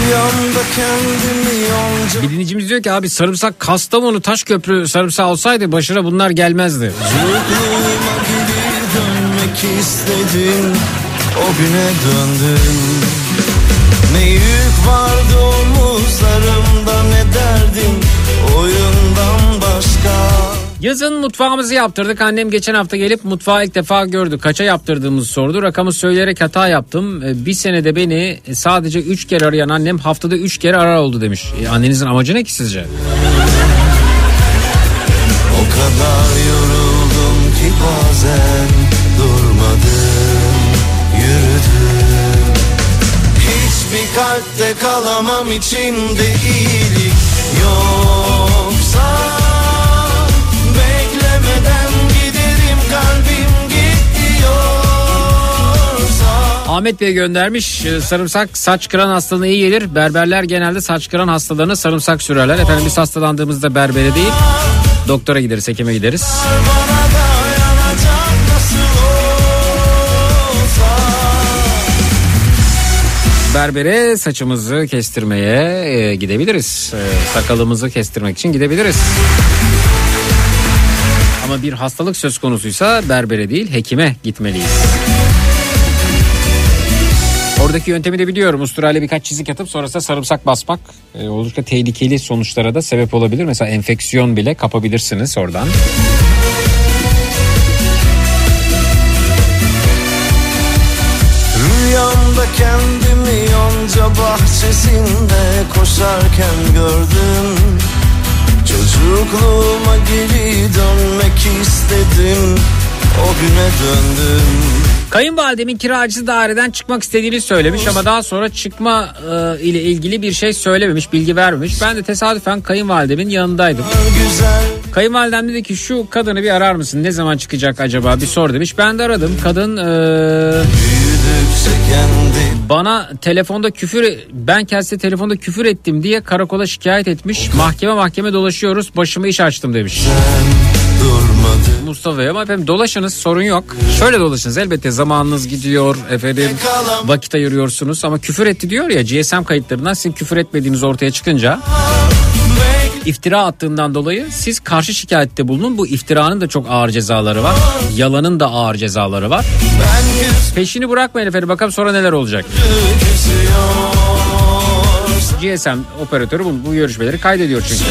İyi akşamlar. Dinleyicimiz diyor ki abi sarımsak Kastamonu Taşköprü sarımsağı olsaydı başına bunlar gelmezdi. Geri dönmek istedim O güne döndüm Ne yük vardı omuzlarımda ne derdim Oyundan başka Yazın mutfağımızı yaptırdık. Annem geçen hafta gelip mutfağı ilk defa gördü. Kaça yaptırdığımızı sordu. Rakamı söyleyerek hata yaptım. Ee, Bir senede beni sadece 3 kere arayan annem haftada 3 kere arar oldu demiş. E, annenizin amacı ne ki sizce? kadar yoruldum ki bazen kalpte kalamam içinde iyilik yoksa Beklemeden giderim kalbim git diyorsa Ahmet Bey göndermiş e, sarımsak saç kıran hastalığına iyi gelir. Berberler genelde saç kıran hastalarına sarımsak sürerler. Efendim biz hastalandığımızda berbere değil doktora gideriz hekime gideriz. Yanacak Berbere saçımızı kestirmeye e, gidebiliriz. E, sakalımızı kestirmek için gidebiliriz. Ama bir hastalık söz konusuysa berbere değil hekime gitmeliyiz. Oradaki yöntemi de biliyorum. Usturayla birkaç çizik atıp sonrasında sarımsak basmak e, oldukça tehlikeli sonuçlara da sebep olabilir. Mesela enfeksiyon bile kapabilirsiniz oradan. Rüyamda yonca bahçesinde koşarken gördüm Çocukluğuma geri dönmek istedim O güne döndüm Kayınvalidemin kiracısı daireden çıkmak istediğini söylemiş ama daha sonra çıkma e, ile ilgili bir şey söylememiş, bilgi vermemiş. Ben de tesadüfen kayınvalidemin yanındaydım. Kayınvalidem dedi ki şu kadını bir arar mısın? Ne zaman çıkacak acaba? Bir sor demiş. Ben de aradım. Kadın e, bana telefonda küfür ben kendisine telefonda küfür ettim diye karakola şikayet etmiş. Mahkeme mahkeme dolaşıyoruz. Başıma iş açtım demiş. Mustafa'ya ama efendim dolaşınız sorun yok. Şöyle dolaşınız elbette zamanınız gidiyor efendim vakit ayırıyorsunuz ama küfür etti diyor ya GSM kayıtlarından sizin küfür etmediğiniz ortaya çıkınca iftira attığından dolayı siz karşı şikayette bulunun. Bu iftiranın da çok ağır cezaları var. Yalanın da ağır cezaları var. Peşini bırakmayın efendim bakalım sonra neler olacak. GSM operatörü bu, bu görüşmeleri kaydediyor çünkü.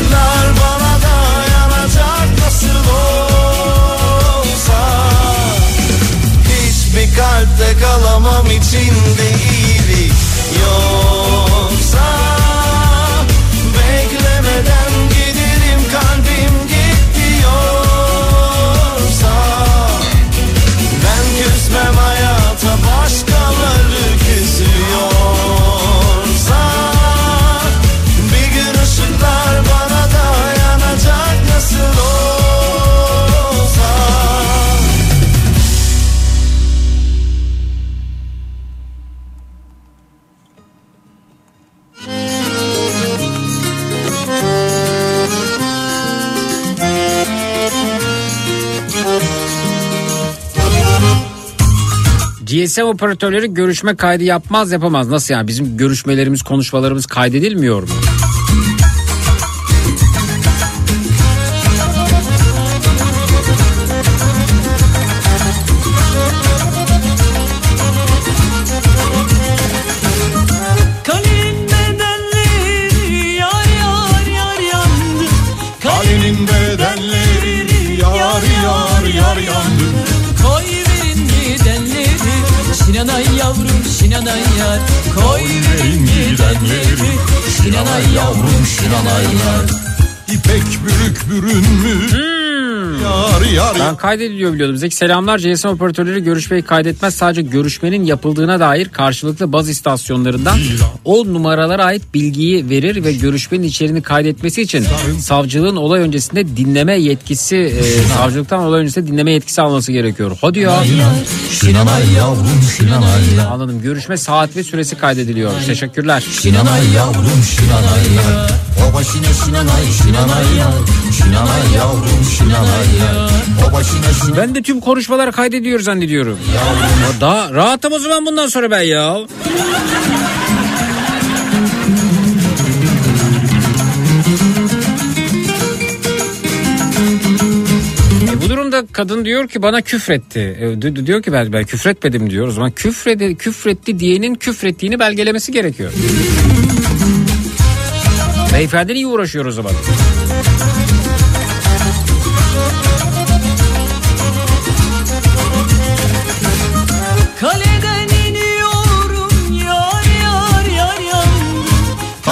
Kalpte kalamam içinde GSM operatörleri görüşme kaydı yapmaz yapamaz. Nasıl yani bizim görüşmelerimiz konuşmalarımız kaydedilmiyor mu? Şinanay yavrum şinanay yar İpek bürük bürünmüş Yar yar Ben kaydediliyor biliyordum. Zeki selamlar. GSM operatörleri görüşmeyi kaydetmez. Sadece görüşmenin yapıldığına dair karşılıklı baz istasyonlarından o numaralara ait bilgiyi verir ve görüşmenin içeriğini kaydetmesi için savcılığın olay öncesinde dinleme yetkisi e, savcılıktan olay öncesinde dinleme yetkisi alması gerekiyor. Hadi ya. Şinanay yavrum şinanay yar Anladım. Görüşme saat ve süresi kaydediliyor. Teşekkürler. Şinanay yavrum şinanay yar O başına şinanay şinanay yar Şinanay yavrum şinanay Ben de tüm konuşmalar kaydediyor zannediyorum. Ya daha rahatım o zaman bundan sonra ben ya. E bu durumda kadın diyor ki bana küfretti. E, di- diyor ki ben, ben küfretmedim diyor. O zaman küfredi, küfretti diyenin küfrettiğini belgelemesi gerekiyor. Beyefendi niye uğraşıyor o zaman?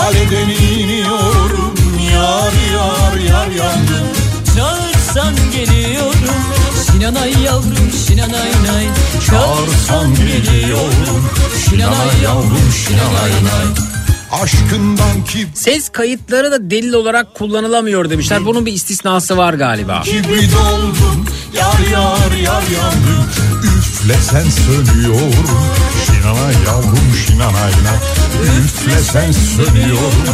Kaleden iniyorum yar yar yar yandım çağırsan geliyorum. Şinanay yavrum şinanay nay. Çağırsan geliyorum. Şinanay yavrum şinanay nay. Aşkından ki Ses kayıtları da delil olarak kullanılamıyor demişler. Bunun bir istisnası var galiba. kibrit oldum. Yar yar yar yandım Üflesen sönüyorum Şinanay yavrum şinanay nay Üflesen sönüyorum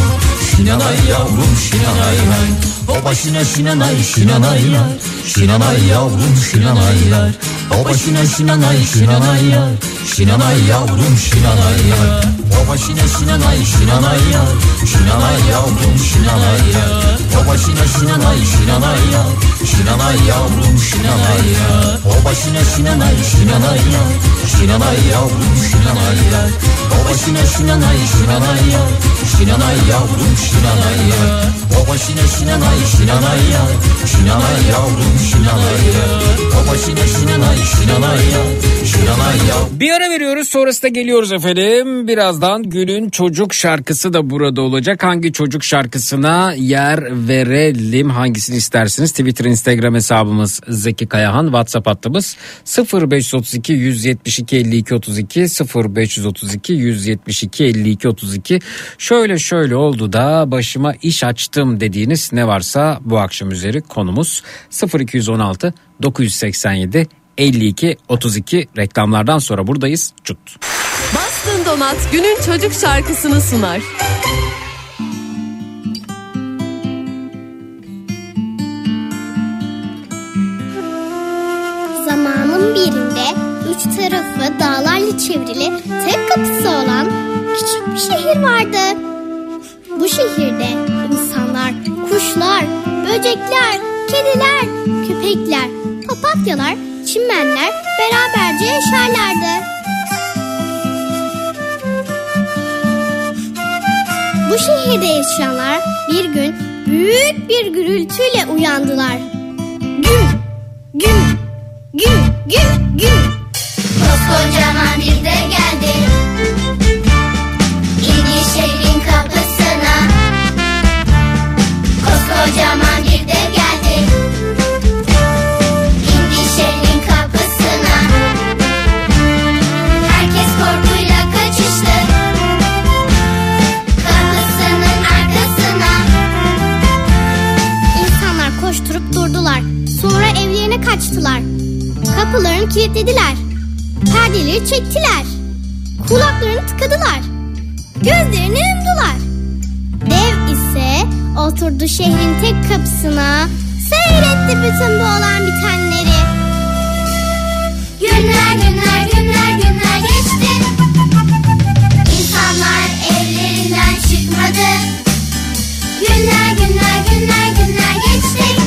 Şinanay yavrum şinanay nay O başına şinanay şinanay nay Şinanay yavrum şinanay nay O başına şinanay şinanay nay Şinanay yavrum şinanay nay O başına şinanay şinanay nay Şinanay yavrum şinanay nay O başına şinanay şinanay nay Şinanay yavrum şinanay nay O başına şinanay şinanay nay Şinanay yavrum şinanay nay O başına şinanay şinanay nay Şinanay yavrum şinanay nay O başına şinanay şinanay nay Şinanay yavrum şinanay nay O başına şinanay şinanay nay Şinanay yavrum Bir ara veriyoruz sonrasında geliyoruz efendim. Birazdan günün çocuk şarkısı da burada olacak. Hangi çocuk şarkısına yer verelim hangisini istersiniz? Twitter Instagram hesabımız Zeki Kayahan WhatsApp hattımız 0532 172 52 32 0532 172 52 32 şöyle şöyle oldu da başıma iş açtım dediğiniz ne varsa bu akşam üzeri konumuz 0216 987 52 32 reklamlardan sonra buradayız. Çut. Bastın Donat günün çocuk şarkısını sunar. Birinde üç tarafı dağlarla çevrili tek kapısı olan küçük bir şehir vardı. Bu şehirde insanlar, kuşlar, böcekler, kediler, köpekler, papatyalar, çimenler beraberce yaşarlardı. Bu şehirde yaşayanlar bir gün büyük bir gürültüyle uyandılar. Güm, güm, güm, güm, güm. Koskocaman bir de geldi İndi şehrin kapısına Koskocaman Kapılarını kilitlediler. Perdeleri çektiler. Kulaklarını tıkadılar. Gözlerini yumdular. Dev ise oturdu şehrin tek kapısına. Seyretti bütün bu olan bitenleri. Günler günler günler günler geçti İnsanlar evlerinden çıkmadı Günler günler günler günler geçti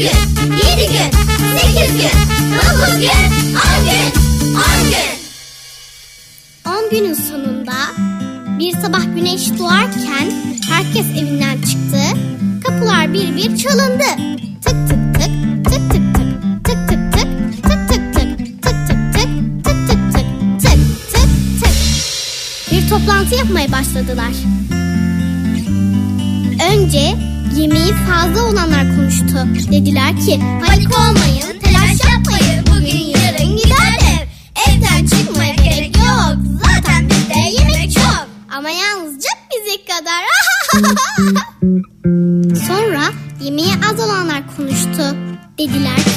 gün, yedi gün, sekiz gün, dokuz gün, on gün, on gün. 10 günün sonunda bir sabah güneş doğarken herkes evinden çıktı. Kapılar bir bir çalındı. Tık tık tık, tık tık tık, tık tık tık, tık tık tık, tık tık tık, tık tık tık, tık tık tık. Bir toplantı yapmaya başladılar. Önce yemeği fazla olanlar konuştu. Dediler ki panik olmayın, telaş yapmayın. Bugün yarın gider ev. Evden çıkmaya gerek yok. Zaten bizde yemek çok. Ama yalnızca bize kadar. Sonra yemeği az olanlar konuştu. Dediler ki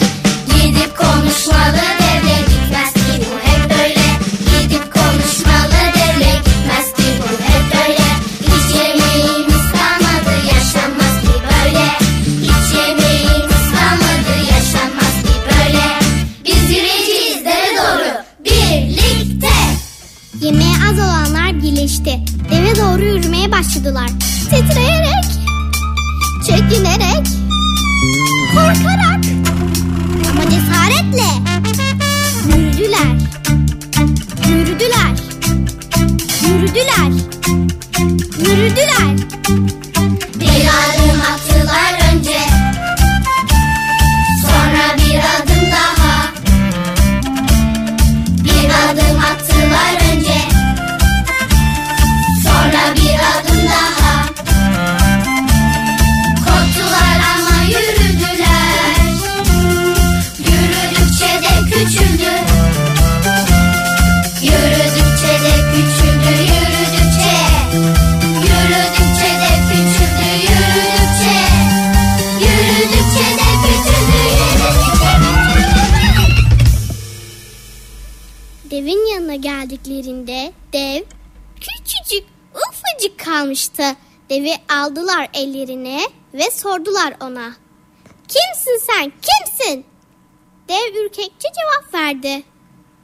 verdi.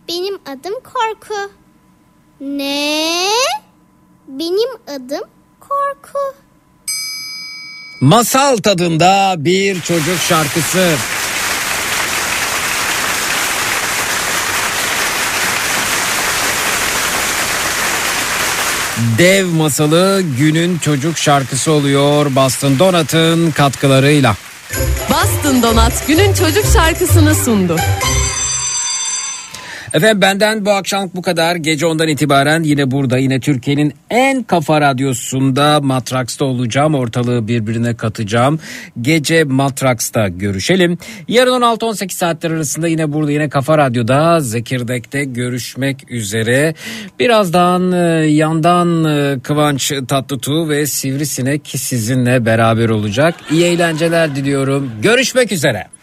Benim adım Korku. Ne? Benim adım Korku. Masal tadında bir çocuk şarkısı. Dev masalı günün çocuk şarkısı oluyor Boston Donut'ın katkılarıyla. Boston Donat günün çocuk şarkısını sundu. Efendim benden bu akşam bu kadar. Gece ondan itibaren yine burada yine Türkiye'nin en kafa radyosunda Matraks'ta olacağım. Ortalığı birbirine katacağım. Gece Matraks'ta görüşelim. Yarın 16-18 saatler arasında yine burada yine Kafa Radyo'da Zekirdek'te görüşmek üzere. Birazdan e, yandan e, Kıvanç Tatlıtuğ ve Sivrisinek sizinle beraber olacak. İyi eğlenceler diliyorum. Görüşmek üzere.